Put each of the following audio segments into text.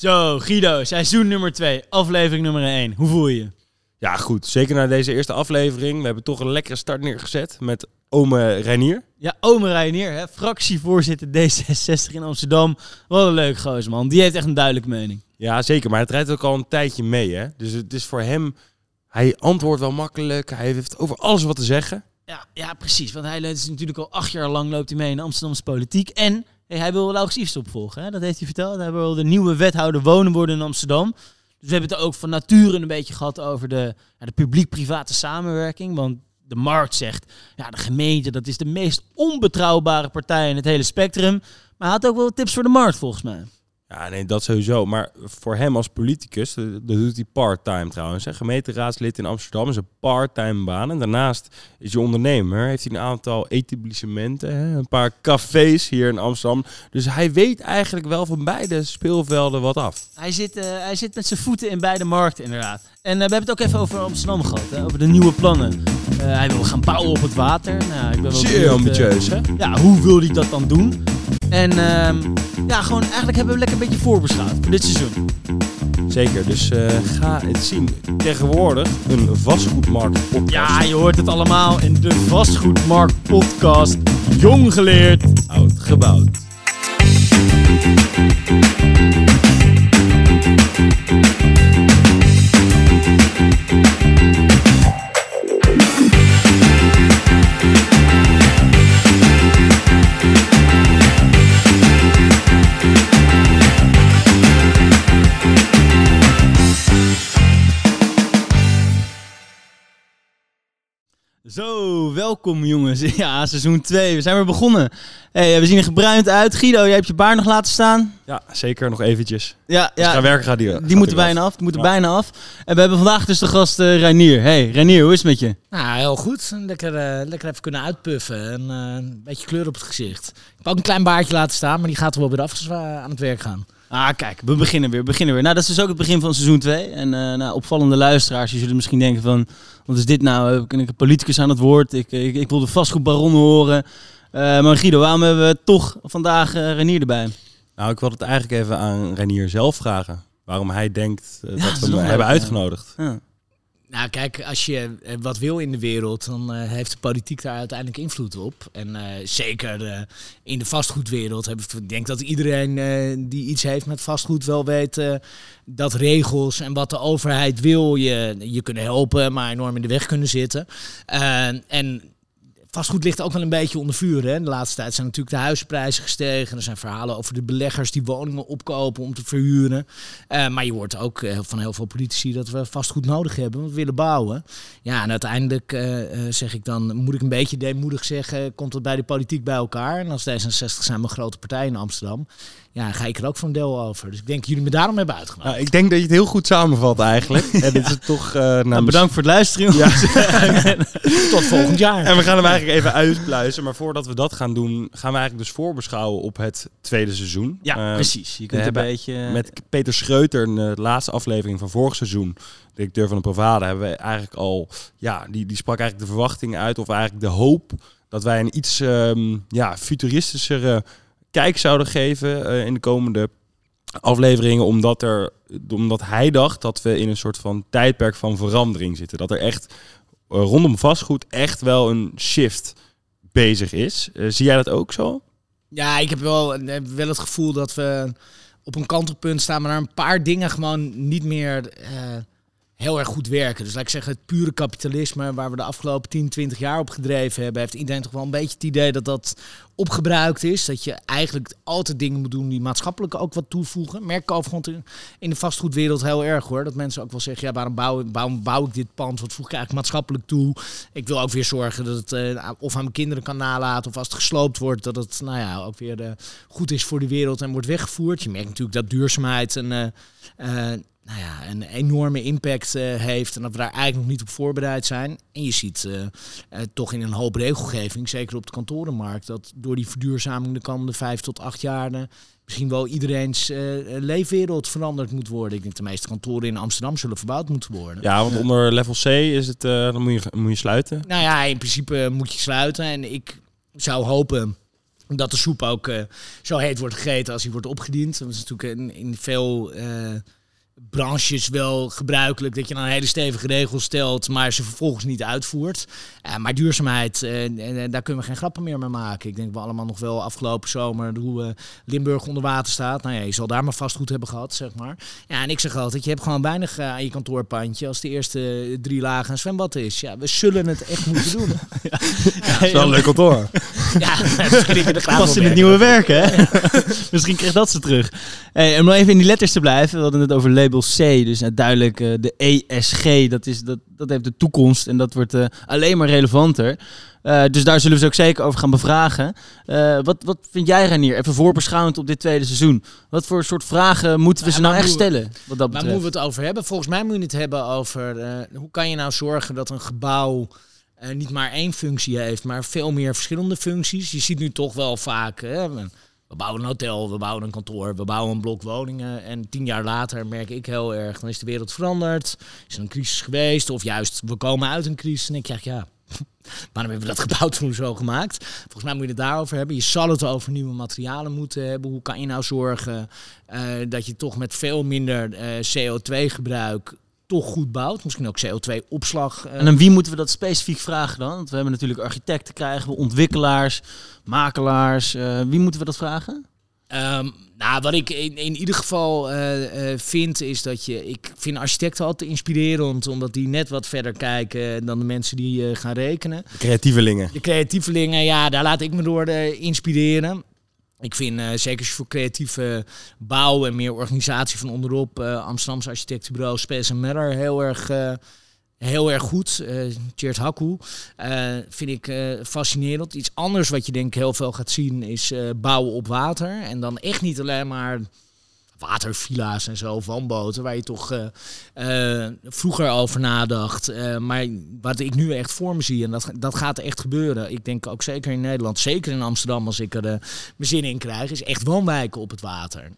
Zo, Guido, seizoen nummer 2, aflevering nummer 1. Hoe voel je je? Ja, goed. Zeker na deze eerste aflevering. We hebben toch een lekkere start neergezet met ome Reinier. Ja, Ome Reinier, hè, fractievoorzitter D66 in Amsterdam. Wat een leuk gozer, man. Die heeft echt een duidelijke mening. Ja, zeker. Maar het rijdt ook al een tijdje mee, hè. Dus het is voor hem... Hij antwoordt wel makkelijk. Hij heeft over alles wat te zeggen. Ja, ja precies. Want hij is natuurlijk al acht jaar lang loopt hij mee in de Amsterdamse politiek. En hij wil Laurens Iefs opvolgen. Hè? Dat heeft hij verteld. Hij wil de nieuwe wethouder wonen worden in Amsterdam. Dus we hebben het ook van nature een beetje gehad over de, de publiek-private samenwerking. Want de markt zegt, ja, de gemeente dat is de meest onbetrouwbare partij in het hele spectrum. Maar hij had ook wel tips voor de markt volgens mij. Ja, nee, dat sowieso. Maar voor hem als politicus, dat dat doet hij part-time trouwens. Hè. Gemeenteraadslid in Amsterdam is een part-time baan. En daarnaast is hij ondernemer. Heeft hij een aantal etablissementen, hè, een paar cafés hier in Amsterdam. Dus hij weet eigenlijk wel van beide speelvelden wat af. Hij zit, eh, hij zit met zijn voeten in beide markten inderdaad. En eh, we hebben het ook even over Amsterdam gehad, hè? over de nieuwe plannen. Eh, hij wil gaan bouwen op het water. Nou, ik ben wel Zeer eh, ambitieus, hè? ja, hoe wil hij dat dan doen? En ehm, ja, gewoon eigenlijk hebben we lekker een beetje voorbeschouwd voor dit seizoen. Zeker, dus eh, ga het zien. Tegenwoordig een vastgoedmarkt podcast. Ja, je hoort het allemaal in de Vastgoedmarkt podcast. Jong geleerd. oud gebouwd. Welkom jongens. Ja, seizoen 2. We zijn weer begonnen. Hey, we zien er gebruind uit. Guido, jij hebt je baard nog laten staan. Ja, zeker nog eventjes. Ja, ja ga werken gaat die gaat die moeten bijna af. Die moeten Ja. bijna af. En we hebben vandaag dus de gast eh Reinier. Hey, Reinier, hoe is het met je? Nou, heel goed. Lekker, eh, lekker even kunnen uitpuffen en eh, een beetje kleur op het gezicht. Ik heb ook een klein baardje laten staan, maar die gaat er wel weer af als we aan het werk gaan. Ah, kijk, we beginnen weer. We beginnen weer. Nou, dat is dus ook het begin van seizoen 2. En eh, nou, opvallende luisteraars, die zullen misschien denken van... Wat is dit nou? Ben ik een politicus aan het woord? Ik, ik, ik wil de vastgoedbaron horen. Eh, maar Guido, waarom hebben we toch vandaag eh Renier erbij? Nou, ik wil het eigenlijk even aan Renier zelf vragen. Waarom hij denkt Ja, dat dat we hem hebben uitgenodigd. Ja. Nou, kijk, als je eh, wat wil in de wereld, dan eh, heeft de politiek daar uiteindelijk invloed op. En eh, zeker in de vastgoedwereld heb ik denk dat iedereen die iets heeft met vastgoed wel weet dat regels en wat de overheid wil je, je kunnen helpen, maar enorm in de weg kunnen zitten. En vastgoed ligt ook wel een beetje onder vuur. Hè? De laatste tijd zijn natuurlijk de huizenprijzen gestegen. Er zijn verhalen over de beleggers die woningen opkopen om te verhuren. Eh, maar je hoort ook eh, van heel veel politici dat we vastgoed nodig hebben. Want we willen bouwen. Ja, en uiteindelijk eh, zeg ik dan, moet ik een beetje deemoedig zeggen, komt het bij de politiek bij elkaar. En als D66 zijn mijn grote partij in Amsterdam. Ja, ga ik er ook voor een deel over. Dus ik denk dat jullie me daarom hebben uitgenodigd. Nou, ik denk dat je het heel goed samenvat eigenlijk. En dit is het toch... eh Nou, bedankt voor het luisteren. jongens. Tot volgend jaar. En we gaan hem eigenlijk even uitpluizen. Maar voordat we dat gaan doen, gaan we eigenlijk dus voorbeschouwen op het tweede seizoen. Ja, Eh, precies. Je kunt een beetje... Met Peter Schreuter, in de laatste aflevering van vorig seizoen, directeur van de Provada, hebben we eigenlijk al, ja, die, die sprak eigenlijk de verwachtingen uit, of eigenlijk de hoop dat wij een iets ehm, ja, futuristischere kijk zouden geven eh, in de komende afleveringen, omdat, er, omdat hij dacht dat we in een soort van tijdperk van verandering zitten. Dat er echt eh, rondom vastgoed echt wel een shift bezig is. Eh, zie jij dat ook zo? Ja, ik heb wel, eh, wel het gevoel dat we op een kantelpunt staan, maar er een paar dingen gewoon niet meer heel erg goed werken. Dus laat ik zeggen, het pure kapitalisme waar we de afgelopen 10, 20 jaar op gedreven hebben, heeft iedereen toch wel een beetje het idee dat dat opgebruikt is. Dat je eigenlijk altijd dingen moet doen die maatschappelijk ook wat toevoegen. Merk ik in- de vastgoedwereld heel erg hoor. Dat mensen ook wel zeggen, ja, waarom bouw, waarom bouw ik dit pand? Wat voeg ik eigenlijk maatschappelijk toe? Ik wil ook weer zorgen dat het eh, of aan mijn kinderen kan nalaten of als het gesloopt wordt, dat het nou ja, ook weer eh, goed is voor de wereld en wordt weggevoerd. Je merkt natuurlijk dat duurzaamheid eh, eh, nou ja, een enorme impact eh, heeft en dat we daar eigenlijk nog niet op voorbereid zijn. En je ziet eh, eh, toch in een hoop regelgeving, zeker op de kantorenmarkt, dat door die verduurzaming de komende vijf tot acht jaar misschien wel iedereen's leefwereld veranderd moet worden. Ik denk de meeste kantoren in Amsterdam zullen verbouwd moeten worden. Ja, want onder level C is het, dan moet je, moet je sluiten. Nou ja, in principe moet je sluiten. En ik zou hopen dat de soep ook zo heet wordt gegeten als die wordt opgediend. Dat is natuurlijk in, in veel branches wel gebruikelijk dat je dan hele stevige regels stelt, maar ze vervolgens niet uitvoert. Eh, maar duurzaamheid, en, en daar kunnen we geen grappen meer mee maken. Ik denk we allemaal nog wel afgelopen zomer hoe eh, Limburg onder water staat. Nou ja, je zal daar maar vast goed hebben gehad, zeg maar. Ja, en ik zeg altijd, je hebt gewoon weinig aan je kantoorpandje als de eerste drie lagen een zwembad is. Ja, we zullen het echt moeten doen. Dat is wel een leuk kantoor. ja, Past in het nieuwe werk, hè? Misschien krijgt dat ze terug. Hey, om nog even in die letters te blijven. We hadden het over label C. Dus eh, duidelijk eh, de ESG. Dat, is, dat, dat heeft de toekomst. En dat wordt eh, alleen maar relevanter. Dus daar zullen we ze ook zeker over gaan bevragen. Wat, wat vind jij, Ranier? Even voorbeschouwend op dit tweede seizoen. Wat voor soort vragen moeten we Ja, ze nou echt stellen? Wat dat Waar betreft. moeten we het over hebben? Volgens mij moet je het hebben over hoe kan je nou zorgen dat een gebouw niet maar één functie heeft, maar veel meer verschillende functies. Je ziet nu toch wel vaak, hè, we we bouwen een hotel, we bouwen een kantoor, we bouwen een blok woningen. En tien jaar later merk ik heel erg, dan is de wereld veranderd. Is er een crisis geweest of juist we komen uit een crisis. En ik zeg ja, waarom hebben we dat gebouw toen zo gemaakt? Volgens mij moet je het daarover hebben. Je zal het over nieuwe materialen moeten hebben. Hoe kan je nou zorgen eh, dat je toch met veel minder eh, CO2-gebruik toch goed bouwt? Misschien ook CO2-opslag. En aan wie moeten we dat specifiek vragen dan? Want we hebben natuurlijk architecten krijgen, we ontwikkelaars, makelaars. Eh, wie moeten we dat vragen? Ehm, nou, wat ik in, in ieder geval eh, eh, vind, is dat je. Ik vind architecten altijd inspirerend, omdat die net wat verder kijken dan de mensen die eh, gaan rekenen. Creatievelingen. De creatievelingen, ja, daar laat ik me door eh, inspireren. Ik vind, eh, zeker als je voor creatieve bouw en meer organisatie van onderop, eh Amsterdamse architectenbureau Space Matter heel erg, eh, heel erg goed. Eh Tjeerd Hakkoe vind ik fascinerend. Iets anders wat je denk ik heel veel gaat zien is bouwen op water. En dan echt niet alleen maar watervilla's en zo, vanboten, waar je toch eh, eh, vroeger over nadacht. Eh, maar wat ik nu echt voor me zie, en dat, dat gaat echt gebeuren. Ik denk ook zeker in Nederland, zeker in Amsterdam, als ik er mijn zin in krijg, is echt woonwijken op het water.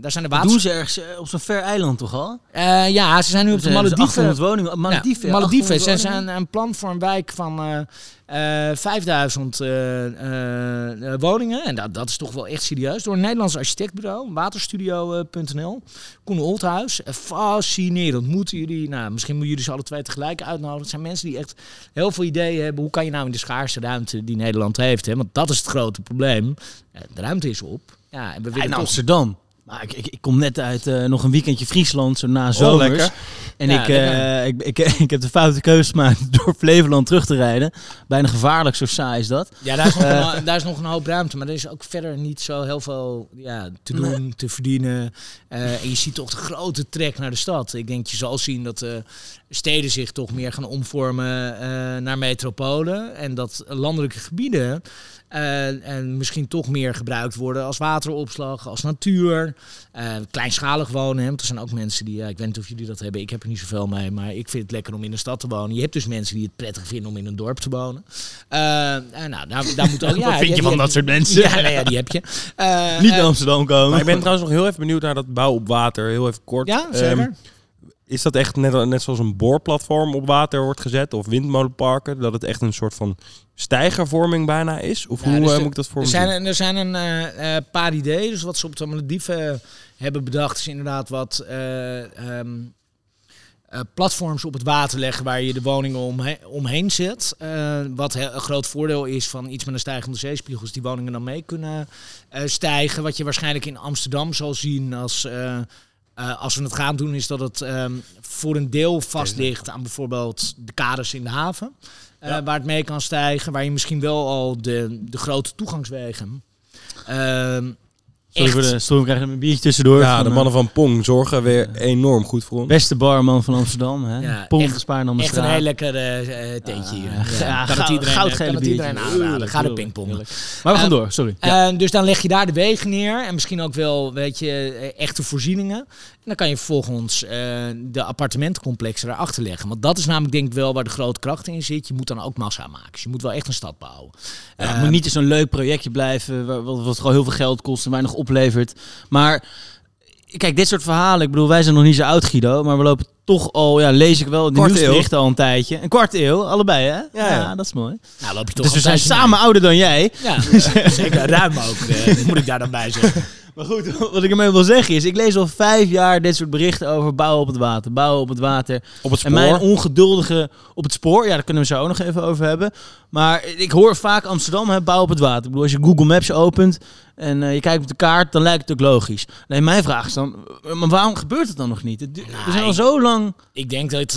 Daar zijn de water... doen ze ergens op zo'n ver eiland toch al? Ja, ze zijn nu op de Dus, dus Malediven. 800 woningen. Malediven. Ja, ja, Malediven. 800 Ze zijn een plan voor een wijk van eh 5000 eh, eh, eh, woningen. En dat, dat is toch wel echt serieus. Door een Nederlands architectbureau, waterstudio.nl. Koen Olthuis. Eh, Fascinerend. Moeten jullie, nou, misschien moeten jullie ze alle twee tegelijk uitnodigen. Het zijn mensen die echt heel veel ideeën hebben. Hoe kan je nou in de schaarste ruimte die Nederland heeft, hè? want dat is het grote probleem. Eh, de ruimte is op. Ja, en we willen toch Amsterdam. Maar ik, ik, ik kom net uit eh, nog een weekendje Friesland, zo na zomers. lekker. En Ja, ik, eh, ik, ik, ik heb de foute keuze gemaakt door Flevoland terug te rijden. Bijna gevaarlijk, zo saai is dat. Ja, daar is, nog Eh. een, daar is nog een hoop ruimte. Maar er is ook verder niet zo heel veel ja, te doen, te verdienen. Eh, en je ziet toch de grote trek naar de stad. Ik denk, je zal zien dat steden zich toch meer gaan omvormen eh, naar metropolen. En dat landelijke gebieden eh, en misschien toch meer gebruikt worden als wateropslag, als natuur. Eh, kleinschalig wonen. Hè, want er zijn ook mensen die, ja, ik weet niet of jullie dat hebben, ik heb er niet zoveel mee, maar ik vind het lekker om in een stad te wonen. Je hebt dus mensen die het prettig vinden om in een dorp te wonen. Eh, en nou, daar, daar moet ook. ja, Wat vind je van dat soort mensen? Ja, nou ja, die heb je. Eh, Niet naar Amsterdam komen. Maar ik ben trouwens nog heel even benieuwd naar dat bouw op water. Heel even kort. Ja, Ehm, zeker. Is dat echt net, net zoals een boorplatform op water wordt gezet? Of windmolenparken? Dat het echt een soort van stijgervorming bijna is? Of hoe dus eh, moet ik dat voor er zijn, er zijn een eh, eh, paar ideeën. Dus wat ze op de Malediven hebben bedacht is inderdaad wat eh, ehm, eh, platforms op het water leggen waar je de woningen omhe omheen zet. Wat een groot voordeel is van iets met een stijgende zeespiegel, is die woningen dan mee kunnen stijgen. Wat je waarschijnlijk in Amsterdam zal zien als, eh, als we het gaan doen, is dat het ehm, voor een deel vast ligt aan bijvoorbeeld de kaders in de haven. eh, Waar het mee kan stijgen, waar je misschien wel al de, de grote toegangswegen. ehm, Sorry voor de storm, krijgen een biertje tussendoor. Ja, van, de eh, mannen van Pong zorgen weer enorm goed voor ons. Beste barman van Amsterdam. Hè? Ja, Pong echt- gespaard aan de Echt een heel lekker eh, tentje hier. Ja, Ja, kan het goud- iedereen, goudgele kan het iedereen biertje. aanraden. Heerlijk, Ga heerlijk, pingpongen. Maar we gaan Eh, door, sorry. Ja. Eh, dus dan leg je daar de wegen neer en misschien ook wel, weet je, echte voorzieningen. En dan kan je vervolgens eh, de appartementencomplexen erachter leggen. Want dat is namelijk denk ik wel waar de grote kracht in zit. Je moet dan ook massa maken. Dus je moet wel echt een stad bouwen. Ja, het moet niet zo'n leuk projectje blijven, wa- wat, wat gewoon heel veel geld kost en weinig oplevert. Maar kijk, dit soort verhalen, ik bedoel, wij zijn nog niet zo oud, Guido, maar we lopen toch al, ja, lees ik wel de Kwart nieuwsberichten al een tijdje. Een kwart eeuw, allebei hè? Ja, ja. dat is mooi. Nou, loop je toch Dus we zijn samen ouder dan jij. Ja, zeker. Ruim ook, eh, moet ik daar dan bij zeggen. Maar goed, wat ik ermee wil zeggen is, ik lees al vijf jaar dit soort berichten over bouwen op het water, bouwen op het water. Op het En spoor. mijn ongeduldige op het spoor, ja, daar kunnen we zo ook nog even over hebben. Maar ik hoor vaak Amsterdam, hè, bouwen op het water. Ik bedoel, als je Google Maps opent en eh, je kijkt op de kaart, dan lijkt het ook logisch. Nee, mijn vraag is dan, maar waarom gebeurt het dan nog niet? Het du- we zijn al ik- zo lang... Ik denk dat eh,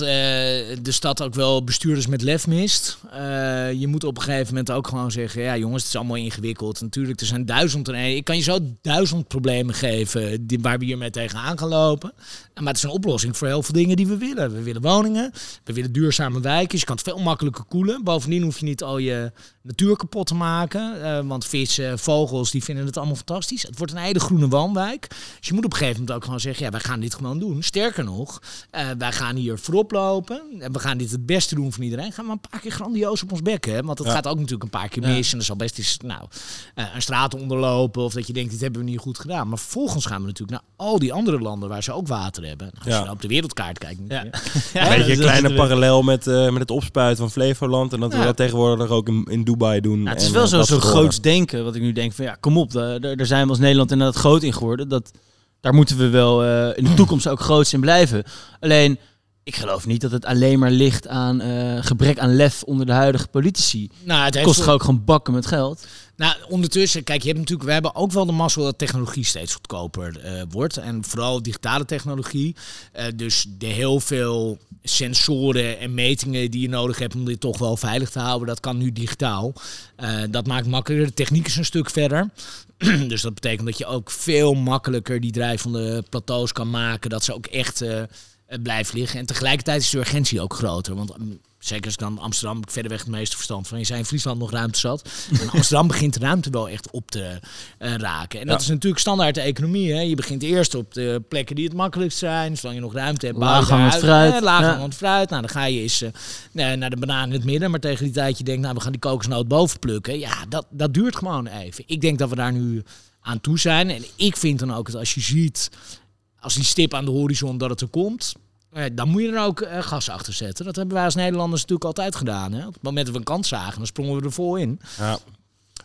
de stad ook wel bestuurders met lef mist. Eh, je moet op een gegeven moment ook gewoon zeggen: ja, jongens, het is allemaal ingewikkeld. Natuurlijk, er zijn duizend en één. Ik kan je zo duizend problemen geven die, waar we hiermee tegenaan gaan lopen. Maar het is een oplossing voor heel veel dingen die we willen. We willen woningen, we willen duurzame wijken. Je kan het veel makkelijker koelen. Bovendien hoef je niet al je natuur kapot te maken. want vissen, vogels, die vinden het allemaal fantastisch. Het wordt een hele groene woonwijk. Dus je moet op een gegeven moment ook gewoon zeggen: ja, wij gaan dit gewoon doen. Sterker nog, eh, wij gaan hier voorop lopen. En we gaan dit het beste doen van iedereen. Gaan we een paar keer grandioos op ons bek. Hè? Want het Ja. gaat ook natuurlijk een paar keer Ja. mis. En er zal best eens nou, eh, een straat onderlopen. Of dat je denkt, dit hebben we niet goed gedaan. Maar vervolgens gaan we natuurlijk naar al die andere landen waar ze ook water hebben. Nou, als Ja. je nou op de wereldkaart kijkt. Ja. Ja. Ja, Een beetje een dat kleine parallel met, eh, met het opspuiten van Flevoland. En dat we Ja. dat tegenwoordig ook in, in Dubai doen. Nou, het is En, wel eh, zo, dat zo groots denken, wat ik nu denk van ja, kom op, daar, daar daar zijn we als Nederland inderdaad groot in geworden. Dat, daar moeten we wel eh, in de toekomst ook groot in blijven. Alleen, ik geloof niet dat het alleen maar ligt aan eh, gebrek aan lef onder de huidige politici. Nou, het kost toch ook gewoon bakken met geld? Nou, ondertussen, kijk, je hebt natuurlijk, we hebben ook wel de mazzel dat technologie steeds goedkoper eh, wordt. En vooral digitale technologie. Eh, dus de heel veel sensoren en metingen die je nodig hebt om dit toch wel veilig te houden, dat kan nu digitaal. Dat maakt makkelijker. De techniek is een stuk verder. dus dat betekent dat je ook veel makkelijker die drijvende plateaus kan maken. Dat ze ook echt eh, blijven liggen. En tegelijkertijd is de urgentie ook groter. Want mm, zeker als ik dan Amsterdam ik verder weg het meeste verstand van. Je zei in Friesland nog ruimte zat. En Amsterdam begint de ruimte wel echt op te eh, raken. En dat is natuurlijk standaard de economie. Hè? Je begint eerst op de plekken die het makkelijkst zijn. Zolang je nog ruimte hebt. Laaghangend fruit. Eh, laaghangend Ja. fruit. Nou, dan ga je eens eh, naar de banaan in het midden. Maar tegen die tijd je denkt, nou, we gaan die kokosnoot boven plukken. Ja, dat, dat duurt gewoon even. Ik denk dat we daar nu aan toe zijn. En ik vind dan ook dat als je ziet, als die stip aan de horizon dat het er komt, eh, dan moet je er ook eh, gas achter zetten. Dat hebben wij als Nederlanders natuurlijk altijd gedaan. Hè? Op het moment dat we een kans zagen, dan sprongen we er vol in. Ja.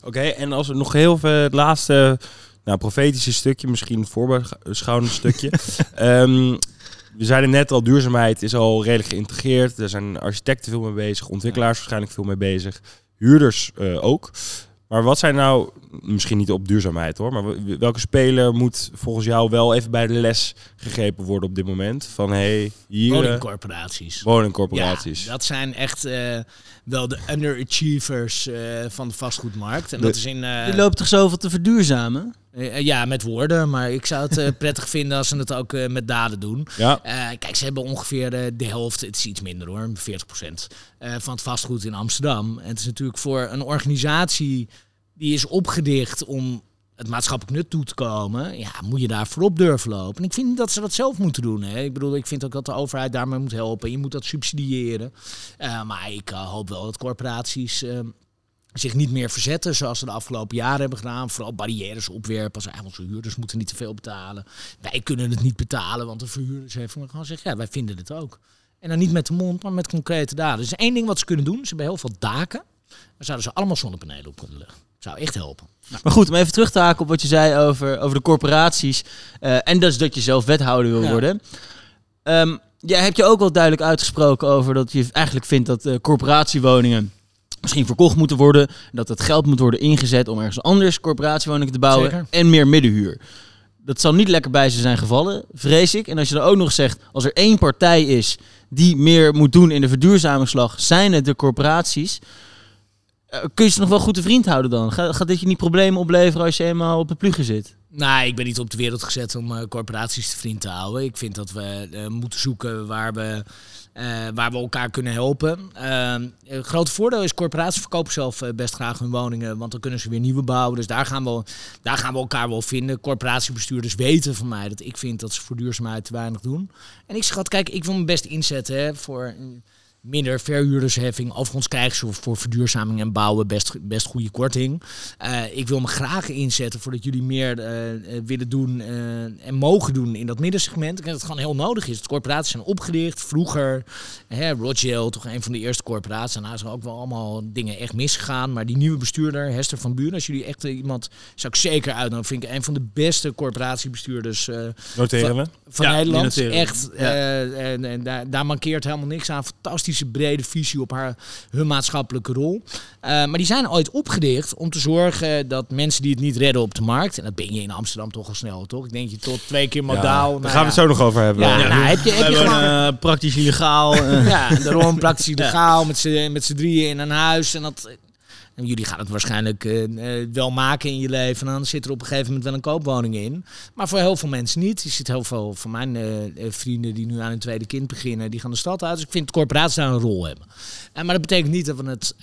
Oké, en als we nog heel veel het laatste nou, profetische stukje, misschien voorbeschouwend stukje. Ehm, we zeiden net al, duurzaamheid is al redelijk geïntegreerd. Er zijn architecten veel mee bezig, ontwikkelaars waarschijnlijk veel mee bezig, huurders eh, ook. Maar wat zijn nou, misschien niet op duurzaamheid hoor, maar welke speler moet volgens jou wel even bij de les gegrepen worden op dit moment? Van hey, hier... eh, Woningcorporaties. woningcorporaties. Ja, dat zijn echt eh, wel de underachievers eh, van de vastgoedmarkt. En De- dat is in... eh, Je loopt toch zoveel te verduurzamen? ja, met woorden. Maar ik zou het prettig vinden als ze het ook met daden doen. ja. Eh, kijk, ze hebben ongeveer de helft, het is iets minder hoor, 40% eh, van het vastgoed in Amsterdam. En het is natuurlijk voor een organisatie die is opgericht om het maatschappelijk nut toe te komen, ja, moet je daar voorop durven lopen. En ik vind dat ze dat zelf moeten doen. Hè. Ik bedoel, ik vind ook dat de overheid daarmee moet helpen. Je moet dat subsidiëren. Eh, maar ik eh, hoop wel dat corporaties eh, zich niet meer verzetten zoals ze de afgelopen jaren hebben gedaan. Vooral barrières opwerpen. Als onze huurders moeten niet te veel betalen. Wij kunnen het niet betalen, want de verhuurders heeft gewoon zeggen, ja, wij vinden het ook. En dan niet met de mond, maar met concrete daden. Dus één ding wat ze kunnen doen, ze hebben heel veel daken. Daar zouden ze allemaal zonnepanelen op kunnen leggen. Zou echt helpen. Maar goed, om even terug te haken op wat je zei over, over de corporaties. eh, en dat is dat je zelf wethouder wil Ja. worden. Ehm jij hebt je ook wel duidelijk uitgesproken over dat je eigenlijk vindt dat eh, corporatiewoningen misschien verkocht moeten worden. Dat het geld moet worden ingezet om ergens anders corporatiewoningen te bouwen. Zeker. En meer middenhuur. Dat zal niet lekker bij ze zijn gevallen, vrees ik. En als je dan ook nog zegt, als er één partij is die meer moet doen in de verduurzamingsslag, zijn het de corporaties. Eh, kun je ze nog wel goed te vriend houden dan? Gaat, dit je niet problemen opleveren als je eenmaal op de pluggen zit? Nou, ik ben niet op de wereld gezet om eh, corporaties te vriend te houden. Ik vind dat we eh, moeten zoeken waar we, waar we elkaar kunnen helpen. Eh, het grote voordeel is, corporaties verkopen zelf best graag hun woningen, want dan kunnen ze weer nieuwe bouwen. Dus daar gaan, we, daar gaan we elkaar wel vinden. Corporatiebestuurders weten van mij dat ik vind dat ze voor duurzaamheid te weinig doen. En ik schat, kijk, ik wil me best inzetten hè, voor... minder verhuurdersheffing. Overigens krijgen ze voor verduurzaming en bouwen best, best goede korting. Eh, ik wil me graag inzetten voordat jullie meer eh, eh, willen doen eh, en mogen doen in dat middensegment. Ik denk dat het gewoon heel nodig is. De corporaties zijn opgericht vroeger. Hè, Rothschild, toch een van de eerste corporaties. En daar zijn ook wel allemaal dingen echt misgegaan. Maar die nieuwe bestuurder, Hester van Buren, als jullie echt iemand zou ik zeker uitnodigen. Vind ik een van de beste corporatiebestuurders eh, Noteren we. van Ja, Nederland. Echt, Ja. eh, en, en daar, daar mankeert helemaal niks aan. Fantastische brede visie op haar, hun maatschappelijke rol. Eh, maar die zijn ooit opgericht om te zorgen dat mensen die het niet redden op de markt, en dat ben je in Amsterdam toch al snel, toch? Ik denk je tot twee keer Ja, modaal. daar nou gaan we het ja. zo nog over hebben. Ja, nou, heb je, heb je gewoon... eh, praktisch illegaal. eh. Ja, daarom praktisch legaal met z'n met z'n drieën in een huis. En dat, en jullie gaan het waarschijnlijk eh, eh, wel maken in je leven. En dan zit er op een gegeven moment wel een koopwoning in. Maar voor heel veel mensen niet. Je ziet heel veel van mijn eh, vrienden die nu aan hun tweede kind beginnen. Die gaan de stad uit. Dus ik vind corporaties daar een rol hebben. Eh, maar dat betekent niet dat we het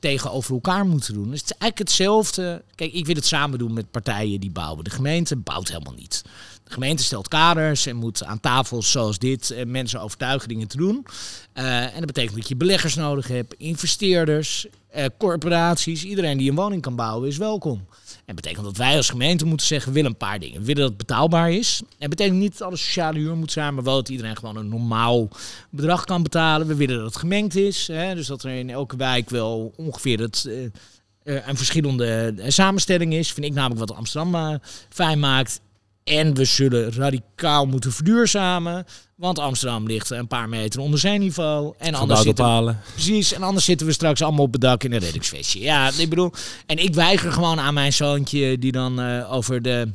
tegenover elkaar moeten doen. Het is eigenlijk hetzelfde. Kijk, ik wil het samen doen met partijen die bouwen. De gemeente bouwt helemaal niet. De gemeente stelt kaders en moet aan tafels zoals dit mensen overtuigen dingen te doen. En dat betekent dat je beleggers nodig hebt, investeerders, eh, corporaties. Iedereen die een woning kan bouwen is welkom. En betekent dat wij als gemeente moeten zeggen, we willen een paar dingen. We willen dat het betaalbaar is. En betekent niet dat alles sociale huur moet zijn, maar wel dat iedereen gewoon een normaal bedrag kan betalen. We willen dat het gemengd is. Hè, dus dat er in elke wijk wel ongeveer het... eh, eh, een verschillende samenstelling is. Vind ik namelijk wat Amsterdam fijn maakt. En we zullen radicaal moeten verduurzamen. Want Amsterdam ligt een paar meter onder zeeniveau. En anders zitten, halen. precies, en anders zitten we straks allemaal op het dak in een reddingsvestje. Ja, ik bedoel... En ik weiger gewoon aan mijn zoontje... die dan eh, over de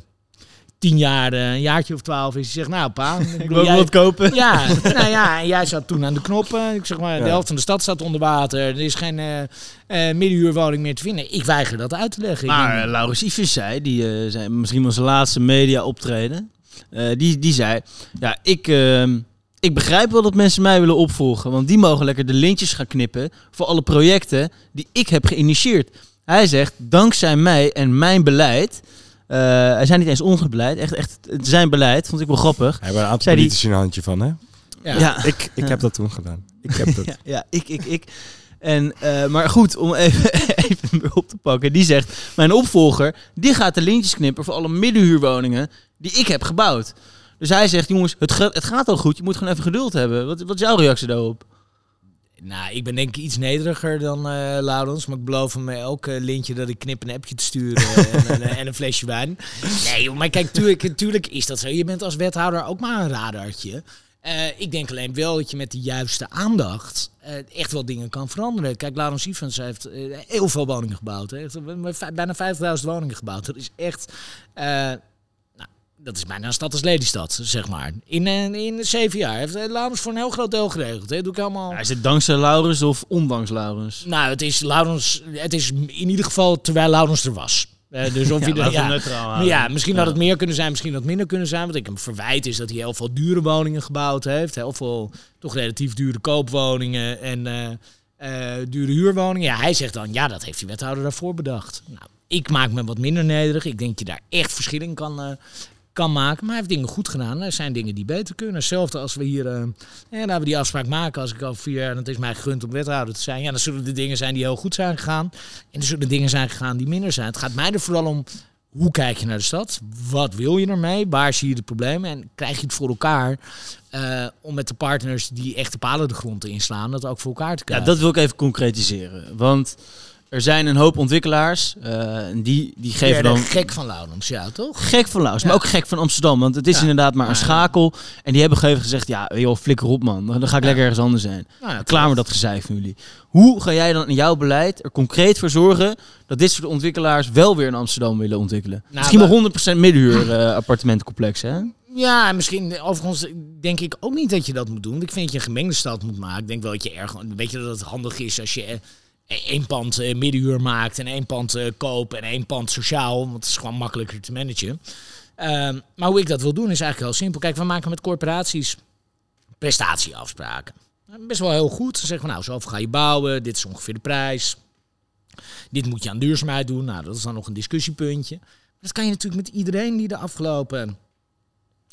tien jaar, eh, een jaartje of twaalf is... die zegt, nou pa... Ik, wil jij- wat kopen. ja, nou ja, en jij zat toen aan de knoppen. Ik zeg maar, de Ja. helft van de stad staat onder water. Er is geen eh, middenhuurwoning meer te vinden. Ik weiger dat uit te leggen. Maar denk- uh, Laurens Ivers zei, die eh, zei misschien was zijn laatste media optreden. die, die zei, ja, ik, ehm, ik begrijp wel dat mensen mij willen opvolgen. Want die mogen lekker de lintjes gaan knippen voor alle projecten die ik heb geïnitieerd. Hij zegt, dankzij mij en mijn beleid... eh, hij zei niet eens ons beleid, echt, echt zijn beleid, vond ik wel grappig. Hij hebben een aantal Zei die- politici een handje van, hè? ja. Ja, Ik, ik heb dat toen gedaan. Ik heb dat. ja, ja, ik, ik, ik. En, eh, maar goed, om even, even op te pakken. Die zegt, mijn opvolger, die gaat de lintjes knippen voor alle middenhuurwoningen die ik heb gebouwd. Dus hij zegt, jongens, het, het gaat al goed, je moet gewoon even geduld hebben. Wat, wat is jouw reactie daarop? Nou, ik ben denk ik iets nederiger dan eh Laurens. Maar ik beloof hem elk eh, lintje dat ik knip een appje te sturen en, en, en een flesje wijn. Nee, maar kijk, tuurlijk, is dat zo. Je bent als wethouder ook maar een radartje. Eh, ik denk alleen wel dat je met de juiste aandacht eh, echt wel dingen kan veranderen. Kijk, Laurens Ivens heeft eh, heel veel woningen gebouwd. Hè. Bijna 50.000 woningen gebouwd. Dat is echt... dat is bijna een stad als Lelystad, zeg maar. In, eh, in zeven jaar heeft eh, Laurens voor een heel groot deel geregeld. Hè. Doe ik helemaal... Is het dankzij Laurens of ondanks Laurens? Nou, het is Laurens. Het is in ieder geval terwijl Laurens er was. Eh, dus of Ja, je ja, neutraal ja, misschien had Ja. het meer kunnen zijn, misschien had het minder kunnen zijn. Wat ik hem verwijt is dat hij heel veel dure woningen gebouwd heeft. Heel veel toch relatief dure koopwoningen en dure huurwoningen. Ja, hij zegt dan, ja, dat heeft die wethouder daarvoor bedacht. Nou, ik maak me wat minder nederig. Ik denk dat je daar echt verschil in kan, kan maken. Maar hij heeft dingen goed gedaan. Er zijn dingen die beter kunnen. Hetzelfde als we hier, eh ja, laten we die afspraak maken. Als ik over vier jaar, en het is mij gegund om wethouder te zijn. Ja, dan zullen er dingen zijn die heel goed zijn gegaan. En er zullen dingen zijn gegaan die minder zijn. Het gaat mij er vooral om, hoe kijk je naar de stad? Wat wil je ermee? Waar zie je de problemen? En krijg je het voor elkaar eh, om met de partners die echte palen de grond inslaan, dat ook voor elkaar te Ja, krijgen? dat wil ik even concretiseren. Want er zijn een hoop ontwikkelaars en die, die geven dan... gek van Laurens, ja, toch? Gek van Laus, maar ook gek van Amsterdam. Want het is Ja. inderdaad maar een schakel. En die hebben gegeven gezegd... Ja, joh, flikker op man. Dan ga ik lekker ergens anders zijn. Nou, Klaar met dat gezeik van jullie. Hoe ga jij dan in jouw beleid er concreet voor zorgen... dat dit soort ontwikkelaars wel weer in Amsterdam willen ontwikkelen? Nou, Misschien we- wel 100% middenhuur eh appartementencomplex, hè? Ja, en misschien, overigens denk ik ook niet dat je dat moet doen. Want Ik vind dat je een gemengde stad moet maken. Ik denk wel dat je erg, weet je dat het handig is als je één pand eh, middenhuur maakt en één pand eh, koop en één pand sociaal. Want het is gewoon makkelijker te managen. Ehm, maar hoe ik dat wil doen is eigenlijk heel simpel. Kijk, we maken met corporaties prestatieafspraken. Nou, Best wel heel goed. Ze zeggen van nou, zoveel ga je bouwen. Dit is ongeveer de prijs. Dit moet je aan duurzaamheid doen. Nou, dat is dan nog een discussiepuntje. Dat kan je natuurlijk met iedereen die de afgelopen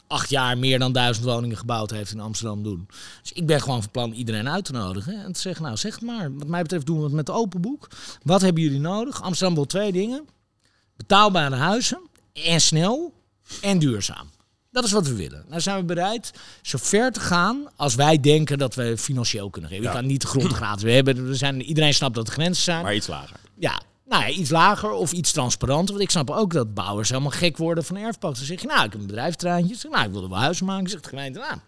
acht jaar meer dan duizend woningen gebouwd heeft in Amsterdam doen. Dus ik ben gewoon van plan iedereen uit te nodigen en te zeggen, nou zeg maar, wat mij betreft doen we het met de open boek. Wat hebben jullie nodig? Amsterdam wil twee dingen. Betaalbare huizen en snel en duurzaam. Dat is wat we willen. Nou zijn we bereid zo ver te gaan als wij denken dat we financieel kunnen geven. Je Ja. kan niet de grond gratis. We hebben, we zijn, iedereen snapt dat er grenzen zijn. Maar iets lager. Ja, nou ja, iets lager of iets transparanter. Want ik snap ook dat bouwers helemaal gek worden van erfpacht. Dan zeg je, nou, ik heb een bedrijfterreintje. Zeg, nou, ik wil er wel huizen maken. Zegt de gemeente, nou, dat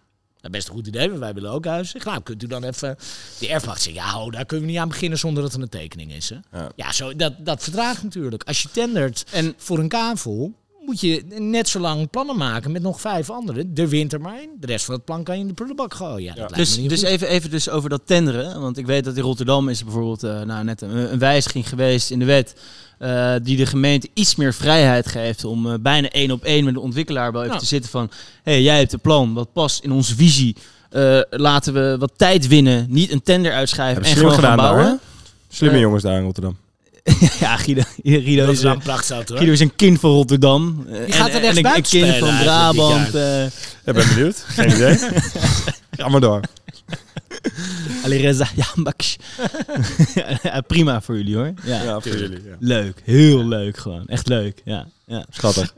is best een goed idee, want wij willen ook huizen. Zeg, nou, kunt u dan even die erfpacht zeggen? Ja, ho, daar kunnen we niet aan beginnen zonder dat er een tekening is. Hè? Ja. Ja, zo, dat, dat vertraagt natuurlijk. Als je tendert En voor een kavel, moet je net zo lang plannen maken met nog vijf anderen. De winter maar in. De rest van het plan kan je in de prullenbak gooien. Ja, Dus, dus even, even dus over dat tenderen. Want ik weet dat in Rotterdam is er bijvoorbeeld eh, nou, net een, een wijziging geweest in de wet. eh, die de gemeente iets meer vrijheid geeft om eh, bijna één op één met de ontwikkelaar wel even te zitten van... hé, hey, jij hebt een plan, wat past in onze visie. Eh, laten we wat tijd winnen, niet een tender uitschrijven en gewoon gaan daar, bouwen. Slimme jongens daar in Rotterdam. ja, Guido, Guido, is, een. Guido is een kind van Rotterdam. Eh, Die gaat en- er en een- een kind van eigenlijk dit Brabant. eh, Ik ben benieuwd. Geen idee. Ga maar door. Alireza Jambaks. ja, prima voor jullie hoor. Ja. Ja, voor jullie. Ja. Leuk, heel leuk gewoon. Echt leuk, ja. ja. Schattig.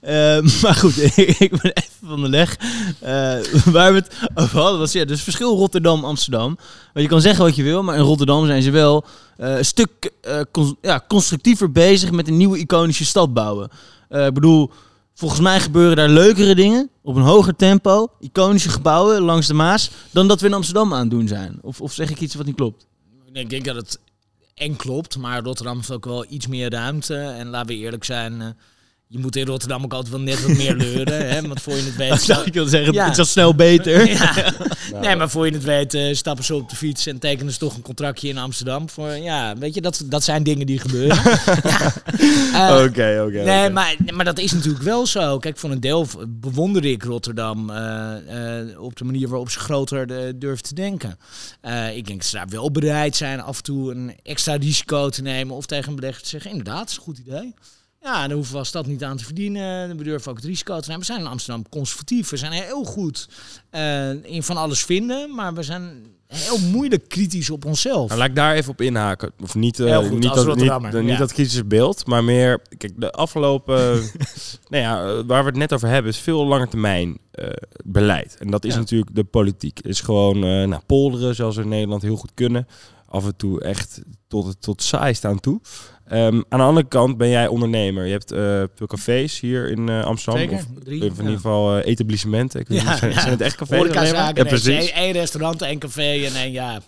Eh, maar goed, ik ben even van de leg. Eh, waar we het over hadden was ja, dus verschil Rotterdam-Amsterdam. Want je kan zeggen wat je wil, maar in Rotterdam zijn ze wel eh, een stuk cons- ja, constructiever bezig met een nieuwe iconische stad bouwen. Ik bedoel, volgens mij gebeuren daar leukere dingen op een hoger tempo, iconische gebouwen langs de Maas, dan dat we in Amsterdam aan het doen zijn. Of, of zeg ik iets wat niet klopt? Ik denk dat het en klopt, maar Rotterdam heeft ook wel iets meer ruimte. En laten we eerlijk zijn, eh, je moet in Rotterdam ook altijd wel net wat meer leuren. Hè? Want voor je het weet... Dat zou ik wil zeggen, Ja. het is al snel beter. Ja. Nee, maar voor je het weet eh, stappen ze op de fiets en tekenen ze toch een contractje in Amsterdam. Voor, ja, weet je, dat, dat zijn dingen die gebeuren. ja. Eh, Oké, oké. Nee, maar, maar dat is natuurlijk wel zo. Kijk, voor een deel bewonder ik Rotterdam eh, op de manier waarop ze groter durven te denken. Ik denk dat ze daar wel bereid zijn af en toe een extra risico te nemen of tegen een belegger te zeggen, inderdaad, dat is een goed idee. Ja, dan hoeven we als stad niet aan te verdienen. We durven ook het risico te nemen. We zijn in Amsterdam conservatief. We zijn heel goed eh, in van alles vinden, maar we zijn heel moeilijk kritisch op onszelf. Nou, laat ik daar even op inhaken. Of niet, eh, Heel goed, niet, dat, niet, dat kritische beeld, maar meer... Kijk, de afgelopen... nou ja, waar we het net over hebben, is veel langer termijn eh, beleid. En dat is Ja. natuurlijk de politiek. Het is gewoon eh nou, polderen, zoals we in Nederland heel goed kunnen. Af en toe echt tot, tot saai staan toe. Ehm, aan de andere kant ben jij ondernemer. Je hebt eh, veel cafés hier in eh, Amsterdam. Zeker, Of drie, of in ja. ieder geval eh, etablissementen. Ik weet Ja, niet, zijn, ja. zijn het echt cafés? nee, precies. één restaurant, één café en één, ja...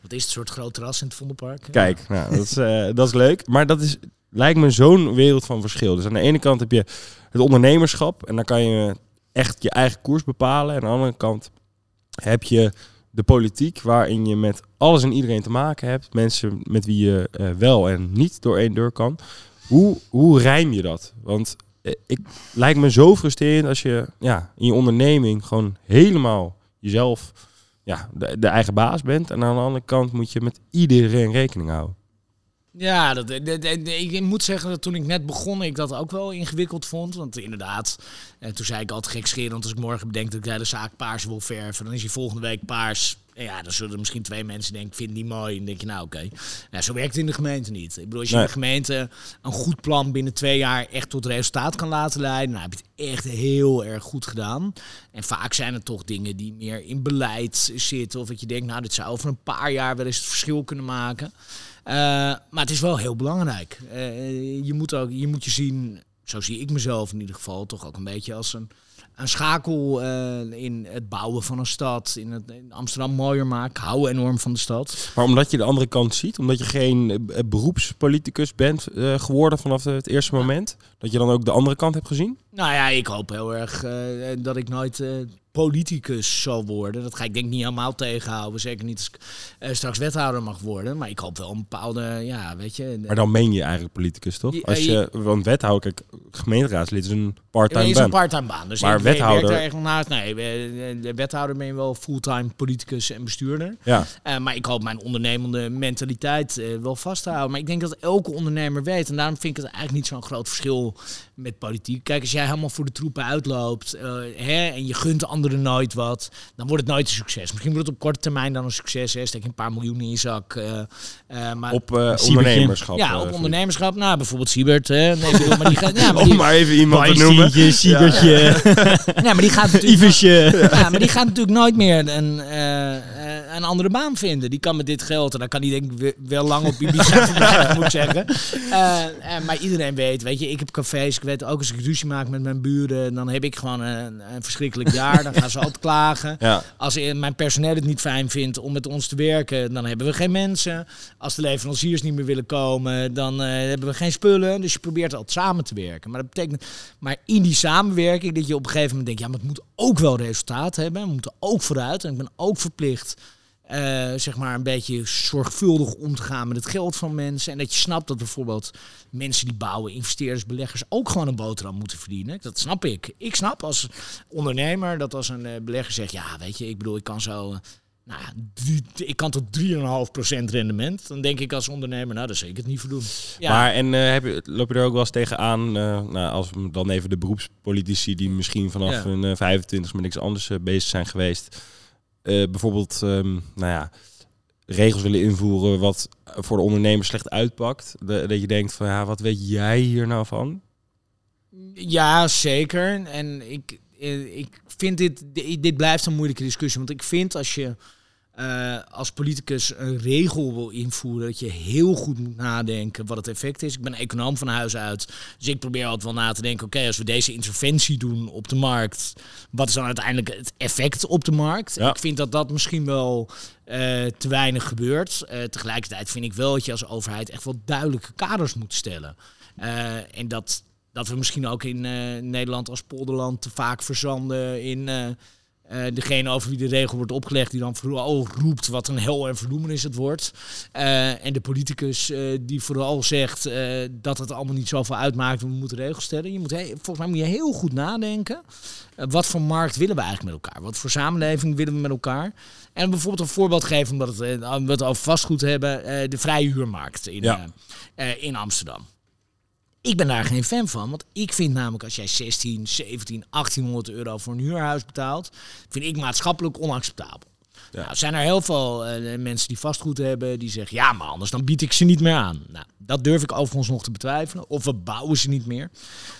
Wat is het, soort groot terras in het Vondelpark? Kijk, nou, dat, is, eh, dat is leuk. Maar dat is, lijkt me zo'n wereld van verschil. Dus aan de ene kant heb je het ondernemerschap. En dan kan je echt je eigen koers bepalen. En aan de andere kant heb je de politiek. Waarin je met alles en iedereen te maken hebt. Mensen met wie je eh, wel en niet door één deur kan. Hoe, hoe rijm je dat? Want eh, ik lijkt me zo frustrerend als je ja, in je onderneming gewoon helemaal jezelf ja, de, de eigen baas bent. En aan de andere kant moet je met iedereen rekening houden. Ja, dat, dat- dat- ik moet zeggen dat toen ik net begon, ik dat ook wel ingewikkeld vond. Want inderdaad, eh, toen zei ik altijd gekscherend, als ik morgen bedenk dat ik de hele zaak paars wil verven, dan is die volgende week paars. En Ja, dan zullen er misschien twee mensen denken, vind niet mooi. En dan denk je, nou oké. Ja, zo werkt het in de gemeente niet. Ik bedoel, als je Nee. in de gemeente een goed plan binnen twee jaar echt tot resultaat kan laten leiden, nou heb je het echt heel erg goed gedaan. En vaak zijn het toch dingen die meer in beleid zitten. Of dat je denkt, nou dit zou over een paar jaar wel eens het verschil kunnen maken. Eh, maar het is wel heel belangrijk. Eh, je, moet ook, je moet je zien, zo zie ik mezelf in ieder geval, toch ook een beetje als een, een schakel eh, in het bouwen van een stad. In, het, in Amsterdam mooier maken. Ik hou enorm van de stad. Maar omdat je de andere kant ziet, omdat je geen beroepspoliticus bent geworden vanaf het eerste moment, dat je dan ook de andere kant hebt gezien? Nou ja, ik hoop heel erg dat ik nooit politicus zal worden. Dat ga ik denk niet helemaal tegenhouden. Zeker niet als ik eh, straks wethouder mag worden. Maar ik hoop wel een bepaalde, ja, weet je... Maar dan meen je eigenlijk politicus, toch? Als eh, je, want wethouder, kijk, gemeenteraadslid is een part-time je is een baan. part-time baan. Dus Maar wethouder- werk er echt naast. Nee, de wethouder ben je wel fulltime politicus en bestuurder. Ja, Eh, maar ik hoop mijn ondernemende mentaliteit wel vast te houden. Maar ik denk dat elke ondernemer weet. En daarom vind ik het eigenlijk niet zo'n groot verschil met politiek. Kijk, als jij helemaal voor de troepen uitloopt hè, en je gunt anderen nooit wat, dan wordt het nooit een succes. Misschien wordt het op korte termijn dan een succes. Hè. Steek een paar miljoen in je zak. eh, eh, maar op eh, ondernemerschap. ja, op ondernemerschap. Nou, bijvoorbeeld Siebert. Hè. Nee, bedoel, maar die gaat, ja, maar Om maar even iemand te noemen. Siebertje, ja, maar die gaat natuurlijk... Iversje. Ja, maar die gaat natuurlijk nooit meer een, een andere baan vinden. Die kan met dit geld, en dan kan die denk ik we- wel lang op Ibiza verblijven, moet ik zeggen. Eh, eh, maar iedereen weet, weet je, ik heb cafés. Ik weet ook als ik ruzie maak met mijn buren, dan heb ik gewoon een, een verschrikkelijk jaar. Dan gaan ze altijd klagen. Ja, Als mijn personeel het niet fijn vindt om met ons te werken, dan hebben we geen mensen. Als de leveranciers niet meer willen komen, dan eh, hebben we geen spullen. Dus je probeert altijd samen te werken. Maar dat betekent, maar in die samenwerking, dat je op een gegeven moment denkt, ja, maar het moet ook wel resultaat hebben. We moeten ook vooruit. En ik ben ook verplicht, eh, zeg maar, een beetje zorgvuldig om te gaan met het geld van mensen. En dat je snapt dat bijvoorbeeld mensen die bouwen, investeerders, beleggers, ook gewoon een boterham moeten verdienen. Dat snap ik. Ik snap als ondernemer dat als een eh, belegger zegt, ja, weet je, ik bedoel, ik kan zo... eh, nou, ik kan tot 3,5% rendement. Dan denk ik als ondernemer, nou, daar zou ik het niet voor doen. Ja, Maar en eh, heb je, loop je er ook wel eens tegenaan, eh nou, als dan even de beroepspolitici die misschien vanaf Ja. hun eh, 25 met niks anders bezig zijn geweest, bijvoorbeeld, ehm, nou ja, regels willen invoeren wat voor de ondernemer slecht uitpakt, dat je denkt van, ja, wat weet jij hier nou van? Ja, zeker. En ik, eh, ik vind dit, di- dit blijft een moeilijke discussie. Want ik vind als je eh, als politicus een regel wil invoeren, dat je heel goed moet nadenken wat het effect is. Ik ben econoom van huis uit. Dus ik probeer altijd wel na te denken, oké, als we deze interventie doen op de markt, wat is dan uiteindelijk het effect op de markt? Ja. Ik vind dat dat misschien wel eh, te weinig gebeurt. Eh, tegelijkertijd vind ik wel dat je als overheid echt wel duidelijke kaders moet stellen. En dat, dat we misschien ook in Nederland als polderland te vaak verzanden in eh, degene over wie de regel wordt opgelegd, die dan vooral roept wat een hel en verdoemenis het wordt. Eh, en de politicus eh, die vooral zegt dat het allemaal niet zoveel uitmaakt, we moeten regels stellen. Je moet volgens mij moet je heel goed nadenken. wat voor markt willen we eigenlijk met elkaar? Wat voor samenleving willen we met elkaar? En bijvoorbeeld een voorbeeld geven, omdat het, we het over vastgoed hebben, de vrije huurmarkt in, Ja. in Amsterdam. Ik ben daar geen fan van, want ik vind namelijk als jij 16, 17, 1800 euro voor een huurhuis betaalt, vind ik maatschappelijk onacceptabel. Ja. Nou, zijn er heel veel eh, mensen die vastgoed hebben die zeggen, ja, maar anders dan bied ik ze niet meer aan. Nou, dat durf ik overigens nog te betwijfelen. Of we bouwen ze niet meer.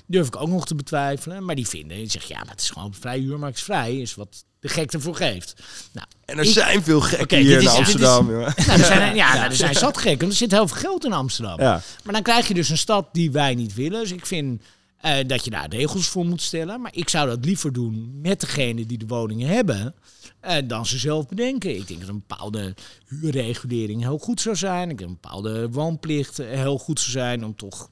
Durf ik ook nog te betwijfelen. Maar die vinden, die zeggen, ja, maar het is gewoon vrij huurmarkt is vrij, is wat de gek ervoor geeft. Nou, En er Ik- zijn veel gekken hier in is- Amsterdam. jongen. nou, er zijn, ja, nou, er zijn zat gek, want er zit heel veel geld in Amsterdam. Ja. Maar dan krijg je dus een stad die wij niet willen. Dus ik vind eh, dat je daar regels voor moet stellen. Maar ik zou dat liever doen met degene die de woningen hebben. eh, dan ze zelf bedenken. Ik denk dat een bepaalde huurregulering heel goed zou zijn. Ik denk dat een bepaalde woonplicht eh, heel goed zou zijn. Om toch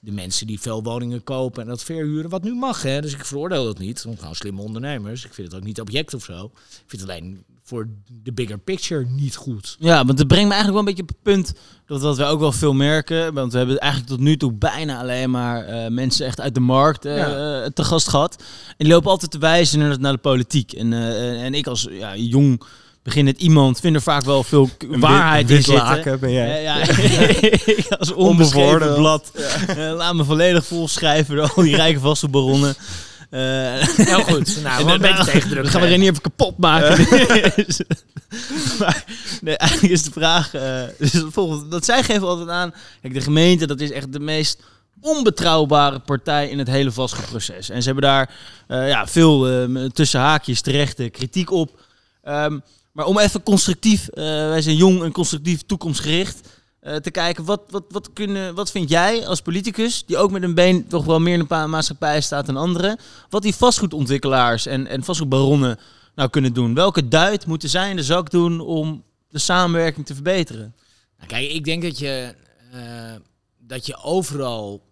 de mensen die veel woningen kopen en dat verhuren. Wat nu mag, hè. Dus ik veroordeel dat niet. Want gewoon slimme ondernemers. Ik vind het ook niet object of zo. Ik vind het alleen voor de bigger picture niet goed. Ja, want het brengt me eigenlijk wel een beetje op het punt dat wat we ook wel veel merken. Want we hebben eigenlijk tot nu toe bijna alleen maar eh, mensen echt uit de markt Ja. eh, te gast gehad. En die lopen altijd te wijzen naar, naar de politiek. En, en ik als ja, jong beginnend iemand vind er vaak wel veel waarheid wit- in zitten. laken ben jij. Ja, als onbeschreven blad. eh, laat me volledig volschrijven door al die rijke vastgoedbaronnen. Eh, Heel goed. Nou, beetje tegendruk. dan gaan we er niet even kapot maken. maar nee, eigenlijk is de vraag... eh, dus het volgende, dat zij geven altijd aan... Kijk, de gemeente, dat is echt de meest onbetrouwbare partij in het hele vastgoedproces. En ze hebben daar eh, ja, veel eh, tussen haakjes terechte kritiek op. Ehm, maar om even constructief, eh, wij zijn jong en constructief toekomstgericht... eh, te kijken, wat, wat, wat, kunnen, wat vind jij als politicus, die ook met een been toch wel meer in de maatschappij staat dan anderen, wat die vastgoedontwikkelaars en, en vastgoedbaronnen nou kunnen doen? Welke duit moeten zij in de zak doen om de samenwerking te verbeteren? Nou, kijk, ik denk dat je, eh, dat je overal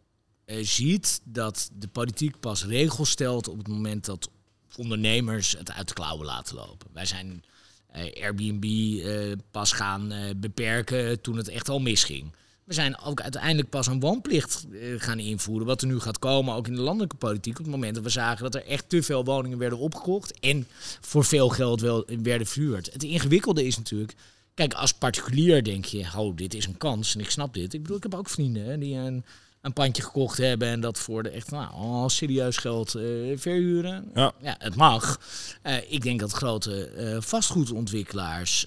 ziet dat de politiek pas regels stelt op het moment dat ondernemers het uit de klauwen laten lopen. Wij zijn Airbnb eh, pas gaan eh, beperken toen het echt al misging. We zijn ook uiteindelijk pas een woonplicht eh, gaan invoeren. Wat er nu gaat komen, ook in de landelijke politiek. Op het moment dat we zagen dat er echt te veel woningen werden opgekocht. En voor veel geld wel werden verhuurd. Het ingewikkelde is natuurlijk. Kijk, als particulier denk je, oh, dit is een kans en ik snap dit. Ik bedoel, ik heb ook vrienden die een, een pandje gekocht hebben en dat voor de echt nou, oh, serieus geld eh, verhuren. Ja. ja, het mag. Eh, ik denk dat grote eh, vastgoedontwikkelaars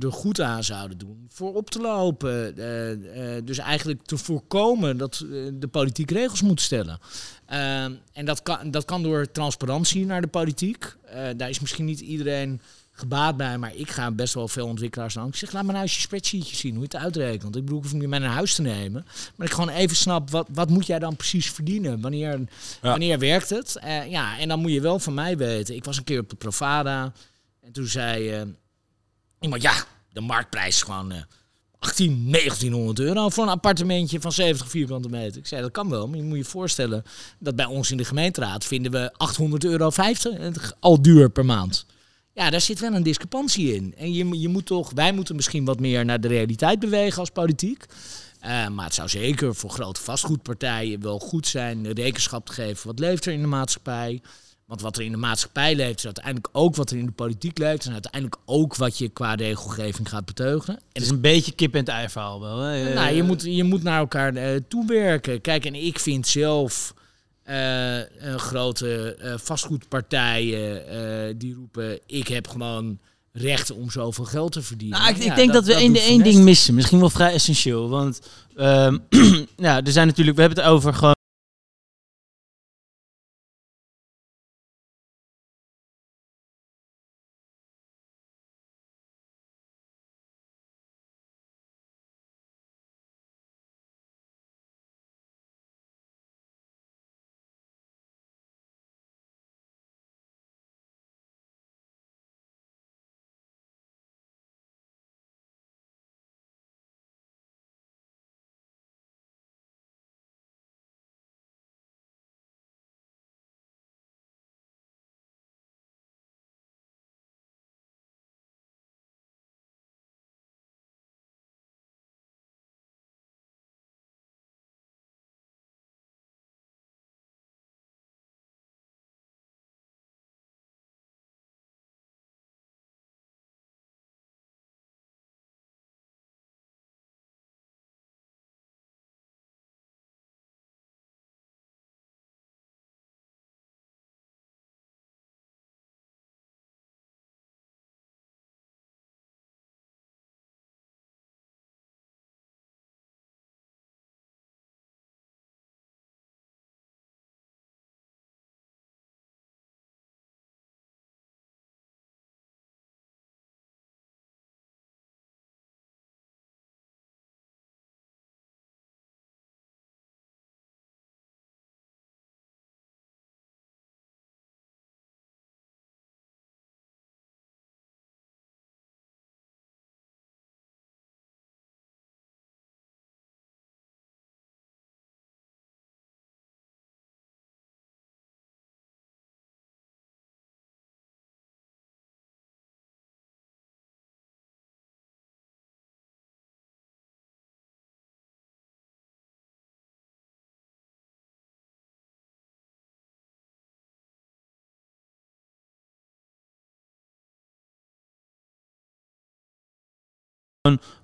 er goed aan zouden doen voor op te lopen. Dus eigenlijk te voorkomen dat de politiek regels moet stellen. Eh, en dat kan, dat kan door transparantie naar de politiek. Daar is misschien niet iedereen gebaat bij, maar ik ga best wel veel ontwikkelaars aan. Ik zeg, laat me nou eens je spreadsheetje zien, hoe je het uitrekent. Want ik bedoel, ik hoef niet mee naar huis te nemen. Maar ik gewoon even snap, wat, wat moet jij dan precies verdienen? Wanneer, wanneer werkt het? Eh, ja, en dan moet je wel van mij weten. Ik was een keer op de Provada en toen zei eh, iemand, ja, de marktprijs is gewoon... eh 18, 1900 euro voor een appartementje van 70 vierkante meter. Ik zei, dat kan wel, maar je moet je voorstellen dat bij ons in de gemeenteraad vinden we 800 euro 50 al duur per maand. Ja, daar zit wel een discrepantie in. En je, je moet toch, wij moeten misschien wat meer naar de realiteit bewegen als politiek. Eh, maar het zou zeker voor grote vastgoedpartijen wel goed zijn rekenschap te geven. Wat leeft er in de maatschappij? Want wat er in de maatschappij leeft, is uiteindelijk ook wat er in de politiek leeft. En uiteindelijk ook wat je qua regelgeving gaat beteugelen. En Het is een beetje kip en het ei verhaal wel. Hè? Nou, je moet, je moet naar elkaar eh, toewerken. Kijk, en ik vind zelf grote eh, vastgoedpartijen eh, die roepen: ik heb gewoon recht om zoveel geld te verdienen. Nou, ik, ik Ja, denk dat, we één, ding missen. Misschien wel vrij essentieel. Want ehm, ja, er zijn natuurlijk, we hebben het over gewoon.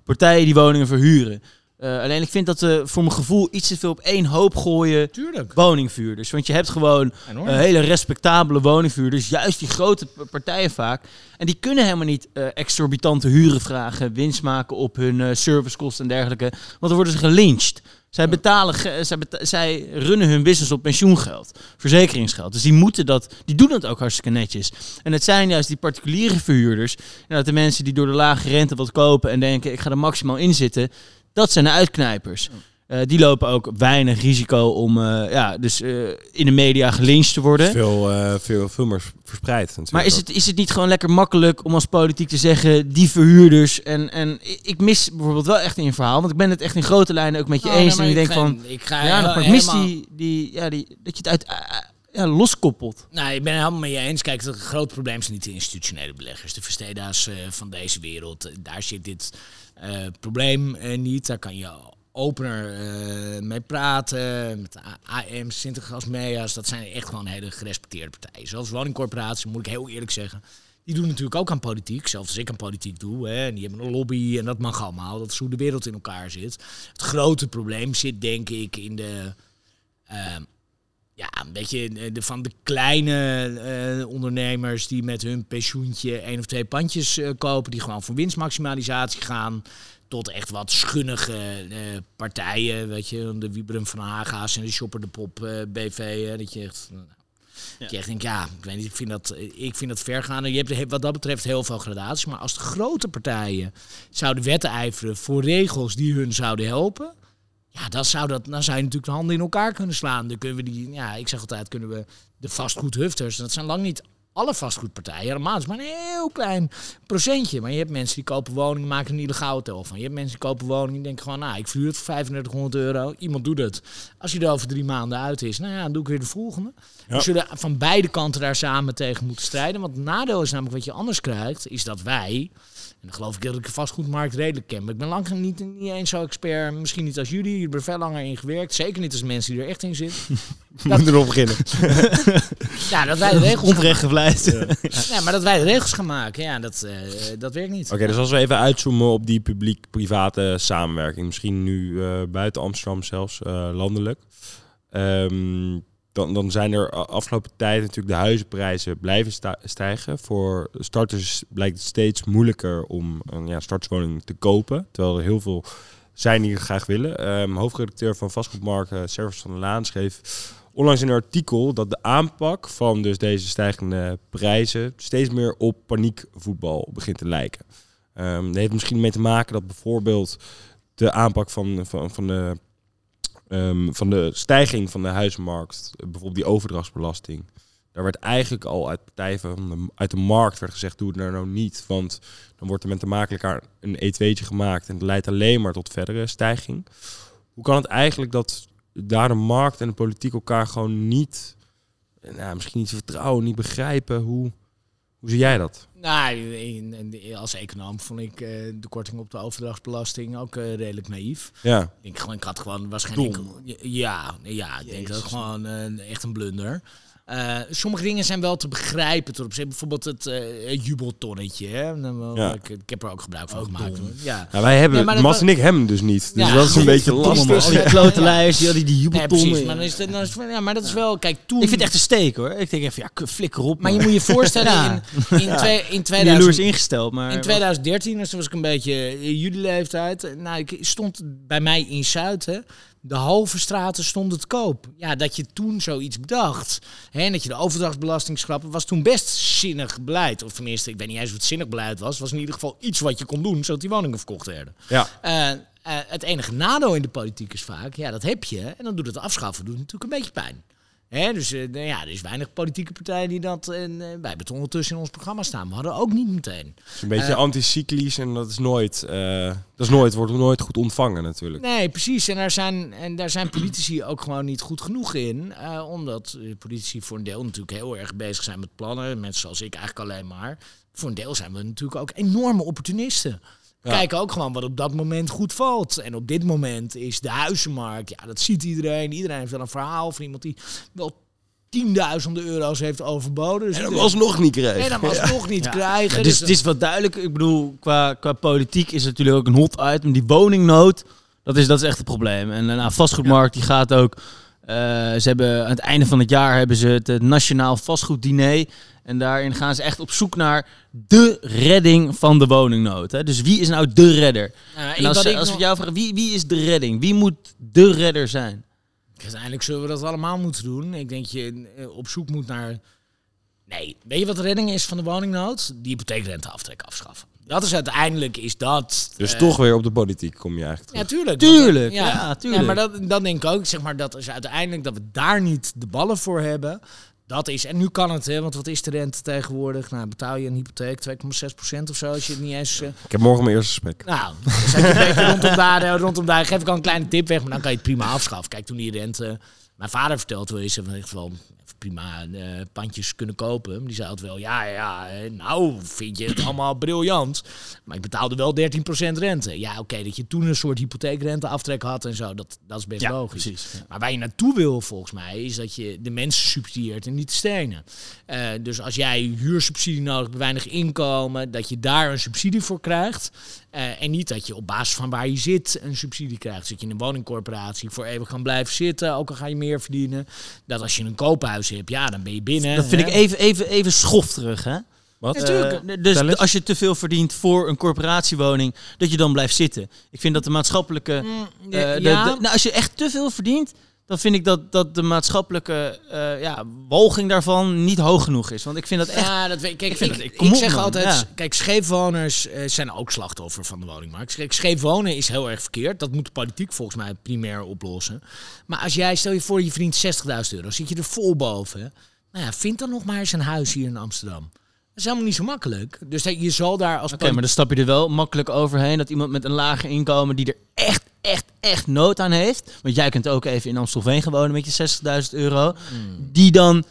Partijen die woningen verhuren. Eh, alleen ik vind dat we voor mijn gevoel iets te veel op één hoop gooien Tuurlijk. woningvuurders. Want je hebt gewoon eh, hele respectabele woningvuurders, juist die grote partijen vaak. En die kunnen helemaal niet eh, exorbitante huren vragen, winst maken op hun eh, servicekosten en dergelijke. Want dan worden ze gelyncht. Zij, betalen, ge- zij, beta- zij runnen hun business op pensioengeld, verzekeringsgeld. Dus die moeten dat, die doen dat ook hartstikke netjes. En het zijn juist die particuliere verhuurders, de mensen die door de lage rente wat kopen en denken ik ga er maximaal in zitten. Dat zijn de uitknijpers. Eh, die lopen ook weinig risico om eh, ja, dus, eh, in de media gelyncht te worden. Veel, eh, veel, veel meer verspreid. natuurlijk Maar is het, is het niet gewoon lekker makkelijk om als politiek te zeggen, die verhuurders en, en ik mis bijvoorbeeld wel echt in je verhaal, want ik ben het echt in grote lijnen ook met je Oh, eens nee, en ik denk van, ik ga ja, heel- maar ik mis helemaal- die, die, ja, die, dat je het uit, ja, loskoppelt. Nou, ik ben het helemaal met je eens. Kijk, het grote probleem zijn niet de institutionele beleggers. De Versteda's eh, van deze wereld. Daar zit dit eh, probleem niet. Daar kan je opener eh, mee praten. Met AM, Sintergas, Mea's. Dat zijn echt gewoon hele gerespecteerde partijen. Zoals woningcorporatie, moet ik heel eerlijk zeggen. Die doen natuurlijk ook aan politiek. Zelfs als ik aan politiek doe. Hè, en die hebben een lobby en dat mag allemaal. Dat is hoe de wereld in elkaar zit. Het grote probleem zit denk ik in de... ehm, ja, een beetje eh, de, van de kleine eh, ondernemers die met hun pensioentje één of twee pandjes kopen, die gewoon voor winstmaximalisatie gaan, tot echt wat schunnige eh, partijen, weet je, de Wieberen van Haga's en de Shopper de Pop eh, BV, dat je echt, nou, dat je echt denkt, ja, ik weet niet, ik vind dat, ik vind dat vergaande. Je hebt he- wat dat betreft heel veel gradaties, maar als de grote partijen zouden wedijveren voor regels die hun zouden helpen, ja, dan zou, dat, dan zou je natuurlijk de handen in elkaar kunnen slaan. Dan kunnen we die, ja, ik zeg altijd, kunnen we de vastgoedhufters, dat zijn lang niet alle vastgoedpartijen, helemaal, het is maar een heel klein procentje. Maar je hebt mensen die kopen woningen, maken een illegaal hotel van. Je hebt mensen die kopen woningen en denken gewoon, nou, ik verhuur het voor 3500 euro. Iemand doet het. Als hij er over drie maanden uit is, nou ja, dan doe ik weer de volgende. We zullen van beide kanten daar samen tegen moeten strijden. Want het nadeel is namelijk wat je anders krijgt, is dat wij, en dan geloof ik dat ik de vastgoedmarkt redelijk ken. Maar ik ben lang niet, niet eens zo expert. Misschien niet als jullie. Jullie hebben er veel langer in gewerkt. Zeker niet als mensen die er echt in zitten. We moeten erop beginnen. Ja, dat wij de regels gaan Onterecht gevleid. Ja, maar dat wij de regels gaan maken. Ja, dat, eh, dat werkt niet. Oké, dus als we even uitzoomen op die publiek-private samenwerking, misschien nu eh, buiten Amsterdam zelfs, eh, landelijk. Ehm, dan, zijn er a- afgelopen tijd natuurlijk de huizenprijzen blijven stijgen. Voor starters blijkt het steeds moeilijker om een ja, starterswoning te kopen. Terwijl er heel veel zijn die het graag willen. Ehm, hoofdredacteur van Vastgoedmarkt, uh, Servus van der Laan, schreef onlangs in een artikel dat de aanpak van dus deze stijgende prijzen steeds meer op paniekvoetbal begint te lijken. Ehm dat heeft misschien mee te maken dat bijvoorbeeld de aanpak van, van, van, de, ehm, van de stijging van de huismarkt, eh, bijvoorbeeld die overdrachtsbelasting, daar werd eigenlijk al uit partijen de, uit de markt werd gezegd, doe het nou, nou niet, want dan wordt er met de makelaar een E2'tje gemaakt en het leidt alleen maar tot verdere stijging. Hoe kan het eigenlijk dat daar de markt en de politiek elkaar gewoon niet, nou, misschien niet vertrouwen, niet begrijpen? Hoe, hoe zie jij dat? Nou, in- in- als econoom vond ik eh, de korting op de overdrachtsbelasting ook eh, redelijk naïef. Ja. Ik denk gewoon, ik had gewoon waarschijnlijk. Dom. Ja, ja, ik denk dat Jezus, gewoon eh, echt een blunder. Eh, sommige dingen zijn wel te begrijpen. Tot op zich, bijvoorbeeld het eh, jubeltonnetje. Hè? Ja. ik, ik heb er ook gebruik van gemaakt. dom. Ja. Nou, wij hebben, Nee, maar dat Mas en ik hem dus niet. Dus Ja, dat is een beetje lastig. al die klote lijst, die die Nee, jubeltonnen. precies. Maar, dan is het, dan is het- ja, maar dat is wel, kijk, toen. ik vind het echt een steek hoor. Ik denk even, ja, flikker op. Maar je moet je voorstellen, Ja. in, in, twee, in, jaloers 2000, ingesteld, maar... in 2013, dus toen was ik een beetje eh, jullie leeftijd. Nou, ik stond bij mij in Zuid, hè, de halve straten stonden te koop. Ja, dat je toen zoiets bedacht. Hè, en dat je de overdrachtsbelasting schrappen, was toen best zinnig beleid. Of tenminste, ik weet niet eens het zinnig beleid was. Het was in ieder geval iets wat je kon doen, zodat die woningen verkocht werden. Ja. Eh, eh, het enige nadeel in de politiek is vaak, ja, dat heb je. En dan doet het afschaffen doet natuurlijk een beetje pijn. Hè, dus eh, nou ja, er is weinig politieke partijen die dat... En, eh, wij hebben het ondertussen in ons programma staan. We hadden ook niet meteen. Het is een beetje Eh, anticyclisch en dat is nooit, eh, dat is nooit, wordt nooit goed ontvangen natuurlijk. Nee, precies. En daar zijn, en daar zijn politici ook gewoon niet goed genoeg in. eh, omdat eh, politici voor een deel natuurlijk heel erg bezig zijn met plannen. Mensen zoals ik eigenlijk alleen maar. Voor een deel zijn we natuurlijk ook enorme opportunisten. Ja. kijken ook gewoon wat op dat moment goed valt. En op dit moment is de huizenmarkt, ja, dat ziet iedereen. Iedereen heeft wel een verhaal van iemand die wel tienduizenden euro's heeft overboden. Dus En was nog niet krijgen. en dan alsnog niet Ja. krijgen. Ja, Dus dus het is wel duidelijk. Ik bedoel, qua, qua politiek is het natuurlijk ook een hot item. Die woningnood, dat is, dat is echt het probleem. En eh, nou, vastgoedmarkt, die gaat ook... eh, ze hebben aan het einde van het jaar hebben ze het, Nationaal Vastgoeddiner. En daarin gaan ze echt op zoek naar de redding van de woningnood. Hè? Dus wie is nou de redder? Nou, En als, als we jou vragen, wie, wie is de redding? Wie moet de redder zijn? Uiteindelijk zullen we dat allemaal moeten doen. Ik denk je eh, op zoek moet naar. Nee, weet je wat de redding is van de woningnood? Die hypotheekrenteaftrek afschaffen. Dat is uiteindelijk is dat. Dus eh, toch weer op de politiek kom je eigenlijk Ja, terug. tuurlijk. Tuurlijk, Want, ja, tuurlijk. Ja, maar dat, dat denk ik ook. Zeg maar dat is uiteindelijk dat we daar niet de ballen voor hebben. Dat is, en nu kan het, hè, want wat is de rente tegenwoordig? Nou, betaal je een hypotheek 2,6% of zo als je het niet eens. eh, Ik heb morgen mijn eerste gesprek. nou, dan zet je een beetje rondom daar, eh, rondom daar. Geef ik al een kleine tip weg, maar dan kan je het prima afschaffen. Kijk, toen die rente... Mijn vader vertelt wel eens, van prima eh, pandjes kunnen kopen. Die zei altijd wel, ja, ja, nou vind je het allemaal briljant. Maar ik betaalde wel 13% rente. Ja, oké, dat je toen een soort hypotheekrenteaftrek had en zo, dat, dat is best Ja, logisch. precies. Ja. Maar waar je naartoe wil, volgens mij, is dat je de mensen subsidieert en niet de stenen. Eh, dus als jij huursubsidie nodig hebt, weinig inkomen, dat je daar een subsidie voor krijgt. Eh, en niet dat je op basis van waar je zit een subsidie krijgt. Dus dat je in een woningcorporatie voor eeuwig kan blijven zitten, ook al ga je meer verdienen. Dat als je een koophuis hebt, ja, dan ben je binnen. Dat vind hè. ik even, even, even schofterig, hè? Wat? Natuurlijk. Eh, dus Tel eens. als je te veel verdient voor een corporatiewoning, dat je dan blijft zitten. Ik vind dat de maatschappelijke. eh, Mm, de- ja. de- nou, als je echt te veel verdient, dan vind ik dat, dat de maatschappelijke eh, ja, walging daarvan niet hoog genoeg is. Want ik vind dat echt. Ja, dat weet ik. Kijk, Ik vind ik, dat- zeg man. altijd, Ja. kijk, scheefwoners eh, zijn ook slachtoffer van de woningmarkt. Kijk, scheef wonen is heel erg verkeerd. Dat moet de politiek volgens mij primair oplossen. Maar als jij, stel je voor, je verdient 60.000 euro, zit je er vol boven. Nou ja, vind dan nog maar eens een huis hier in Amsterdam. Dat is helemaal niet zo makkelijk. Dus je zal daar als Oké, maar dan stap je er wel makkelijk overheen dat iemand met een lager inkomen die er echt, echt, echt nood aan heeft. Want jij kunt ook even in Amstelveen gewonen met je 60.000 euro. Hmm. Die dan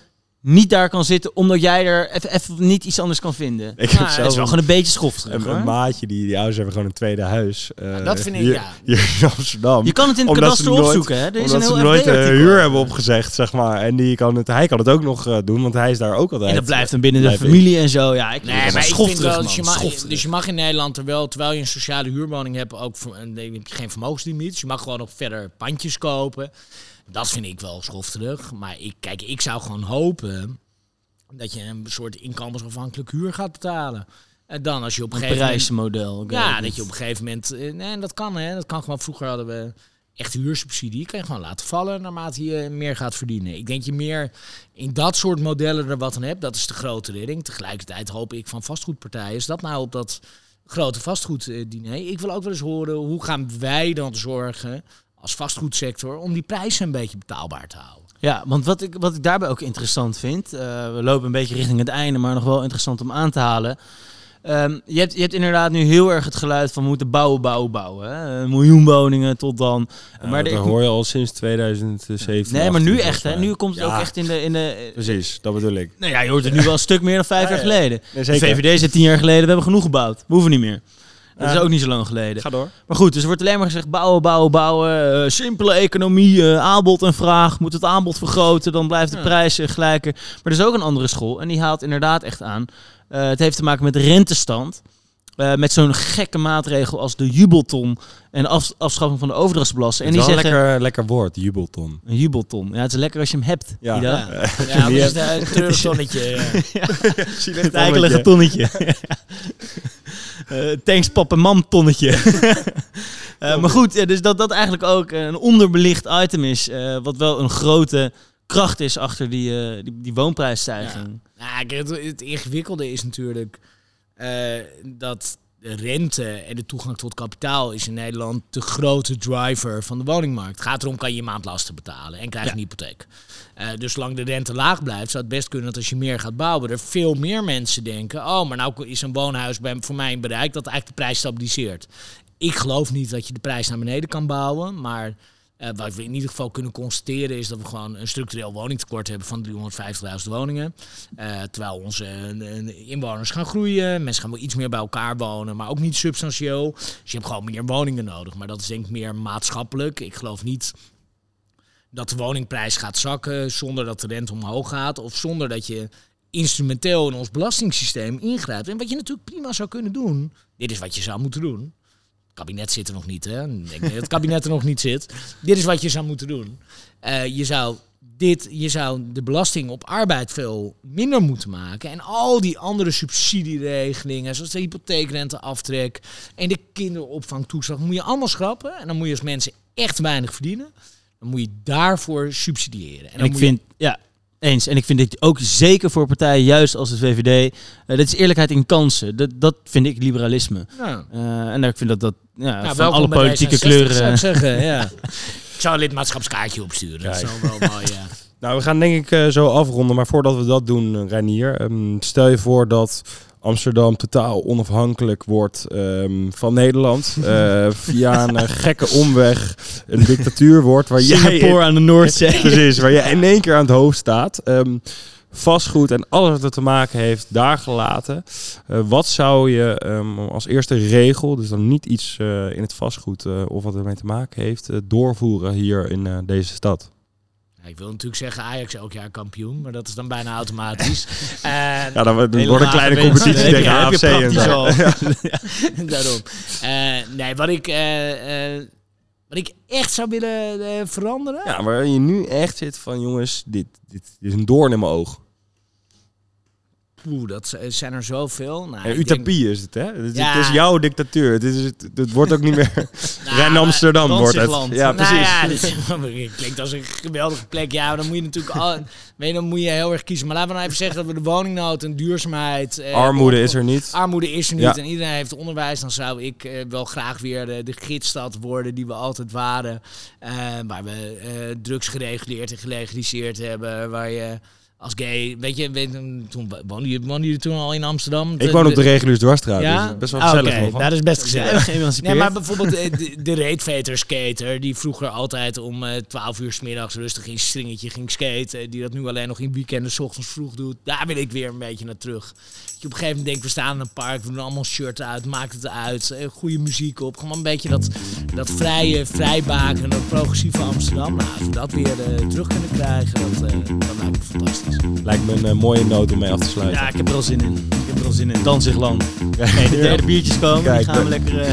niet daar kan zitten omdat jij er even, even niet iets anders kan vinden. Ik heb Het is wel een, gewoon een beetje schofterig. een, een maatje, die, die ouders hebben gewoon een tweede huis. eh, dat vind ik, hier, ja. Hier in Amsterdam. Je kan het in het kadaster nooit- opzoeken, hè? Er is Omdat een ze heel nooit de huur hebben opgezegd, zeg maar. En die kan het, hij kan het ook nog eh, doen, want hij is daar ook altijd. En dat blijft dan binnen de familie en zo. Ja, ik vind Nee, het maar ik vind wel, dus je, mag, Schofterig. dus je mag in Nederland er wel, terwijl je een sociale huurwoning hebt, ook voor- en dan heb je geen vermogenslimiet. Dus je mag gewoon nog verder pandjes kopen. Dat vind ik wel schofterig. Maar ik, kijk, ik zou gewoon hopen dat je een soort inkomensafhankelijk huur gaat betalen. En dan als je op een Een weet Ja, dat je op een gegeven moment... eh, Nee, en dat kan hè. Dat kan gewoon. Vroeger hadden we echt huursubsidie. Kan je gewoon laten vallen naarmate je meer gaat verdienen. Ik denk je meer in dat soort modellen er wat aan hebt. Dat is de grote redding. Tegelijkertijd hoop ik van vastgoedpartijen. Is dat nou op dat grote vastgoeddiner? Ik wil ook wel eens horen hoe gaan wij dan zorgen als vastgoedsector om die prijzen een beetje betaalbaar te houden. Ja, want wat ik, wat ik daarbij ook interessant vind, eh, we lopen een beetje richting het einde, maar nog wel interessant om aan te halen. Ehm, je, hebt, je hebt inderdaad nu heel erg het geluid van we moeten bouwen, bouwen, bouwen. Hè? Een miljoen woningen tot dan. Ja, maar dat hoor je al sinds 2017. nee, maar nu 18, echt. Hè? Nu komt het Ja, ook echt in de... In de Precies, dat bedoel ik. nou ja, je hoort het nu wel een stuk meer dan vijf Ja, jaar ja. geleden. Nee, De. VVD zei tien jaar geleden, we hebben genoeg gebouwd. We hoeven niet meer. Dat is Ja. ook niet zo lang geleden. Ga door. Maar goed, dus er wordt alleen maar gezegd bouwen, bouwen, bouwen. eh, simpele economie, eh, aanbod en vraag. Moet het aanbod vergroten, dan blijft de Ja. prijs eh, gelijker. Maar er is ook een andere school en die haalt inderdaad echt aan. eh, het heeft te maken met de rentestand. Eh, met zo'n gekke maatregel als de jubelton en af, afschaffing van de overdrachtsbelasting. En Het die zeggen... een lekker, lekker woord, jubelton. Een jubelton. Ja, het is lekker als je hem hebt. Ja. Ida. Ja, Eh, maar is een treurig tonnetje. ja. Het eigenlijke tonnetje. Eh thanks pap en mam tonnetje. Eh, maar goed, eh, dus dat dat eigenlijk ook een onderbelicht item is. eh, wat wel een grote kracht is achter die, eh, die, die woonprijsstijging. Nou, het, het ingewikkelde is natuurlijk eh, dat de rente en de toegang tot kapitaal is in Nederland de grote driver van de woningmarkt. Het gaat erom, kan je je maandlasten betalen en krijg je Ja. een hypotheek. Eh, dus zolang de rente laag blijft, zou het best kunnen dat als je meer gaat bouwen, er veel meer mensen denken, oh, maar nou is een woonhuis bij, voor mij in bereik dat eigenlijk de prijs stabiliseert. Ik geloof niet dat je de prijs naar beneden kan bouwen, maar eh, wat we in ieder geval kunnen constateren is dat we gewoon een structureel woningtekort hebben van 350.000 woningen. Eh, terwijl onze eh, inwoners gaan groeien, mensen gaan wel iets meer bij elkaar wonen, maar ook niet substantieel. Dus je hebt gewoon meer woningen nodig. Maar dat is denk ik meer maatschappelijk. Ik geloof niet dat de woningprijs gaat zakken zonder dat de rente omhoog gaat. Of zonder dat je instrumenteel in ons belastingssysteem ingrijpt. En wat je natuurlijk prima zou kunnen doen. Dit is wat je zou moeten doen. Kabinet zit er nog niet, hè? Ik denk dat het kabinet er nog niet zit. Dit is wat je zou moeten doen. Eh, je zou dit, je zou de belasting op arbeid veel minder moeten maken. En al die andere subsidieregelingen, zoals de hypotheekrenteaftrek en de kinderopvangtoeslag, moet je allemaal schrappen. En dan moet je als mensen echt weinig verdienen, dan moet je daarvoor subsidiëren. En ik je- vind, ja, eens. En ik vind dit ook zeker voor partijen, juist als de VVD, eh, dat is eerlijkheid in kansen. Dat, dat vind ik liberalisme. Nou, Eh, en ik vind dat dat ja, nou, van alle politieke D66, kleuren. Zou ik zeggen, ja. Ik zou een lidmaatschapskaartje opsturen. Dat wel wel mooi, ja. Nou, we gaan denk ik eh, zo afronden. Maar voordat we dat doen, Reinier. ehm, stel je voor dat Amsterdam totaal onafhankelijk wordt ehm, van Nederland. eh, via een eh, gekke omweg een dictatuur wordt. Waar jij Singapore aan de Noordzee. Precies, waar je in één keer aan het hoofd staat. Ehm, vastgoed en alles wat er te maken heeft, daar gelaten. Eh, wat zou je ehm, als eerste regel, dus dan niet iets in het vastgoed of wat ermee te maken heeft, doorvoeren hier in deze stad? Ja, ik wil natuurlijk zeggen Ajax elk jaar kampioen, maar dat is dan bijna automatisch. En Ja, dan wordt een kleine winst. competitie tegen heb je AFC en zo. Daarom. Eh, nee, wat ik, eh, eh, wat ik echt zou willen eh, veranderen. Ja, waar je nu echt zit van jongens, dit, dit, dit is een doorn in mijn oog. Poeh, dat zijn er zoveel. Nou, denk- utopie is het, hè? Het, Ja. het is jouw dictatuur. Het, is, het, het wordt ook niet meer... Nou, Ren Amsterdam wordt het. Ja, Nou precies. ja, dit klinkt als een geweldige plek. Ja, dan moet je natuurlijk al, weet je, dan moet je heel erg kiezen. Maar laten we nou even zeggen dat we de woningnood en duurzaamheid... eh, Armoede op- is er niet. Armoede is er niet Ja. en iedereen heeft onderwijs. Dan zou ik eh, wel graag weer de, de gidsstad worden die we altijd waren. Eh, waar we eh, drugs gereguleerd en gelegaliseerd hebben. Waar je als gay... Weet je, weet, toen woonde je, woonde je toen al in Amsterdam? Ik woon op de reguliers dwarsstraat, Ja? dus best wel Ah, gezellig. Nou, dat is best gezellig. Nee, maar bijvoorbeeld eh, de, de reetveter skater, die vroeger altijd om eh 12 uur s middags rustig in stringetje ging skaten, die dat nu alleen nog in weekenden 's ochtends vroeg doet, daar wil ik weer een beetje naar terug. Dat je op een gegeven moment denkt, we staan in een park, we doen allemaal shirt uit, maakt het uit, eh, goede muziek op, gewoon een beetje dat, dat vrije, vrijbaken, dat progressieve Amsterdam. Nou, als we dat weer eh, terug kunnen krijgen, dat, dat lijkt me fantastisch. Lijkt me een eh, mooie noot om mee af te sluiten. Ja, ik heb er al zin in. Ik heb er al zin in. Danzigland. Ja. Nee, de derde biertjes komen. Kijk, gaan we lekker...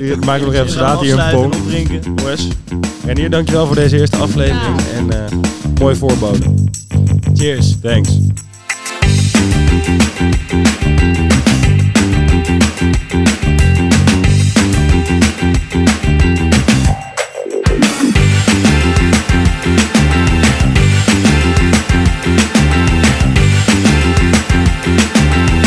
Uh, maak nog even straat hier een pomp. drinken. Wes. En hier dankjewel voor deze eerste aflevering. En eh, uh, mooi voorboden. Cheers. Thanks. Thank you.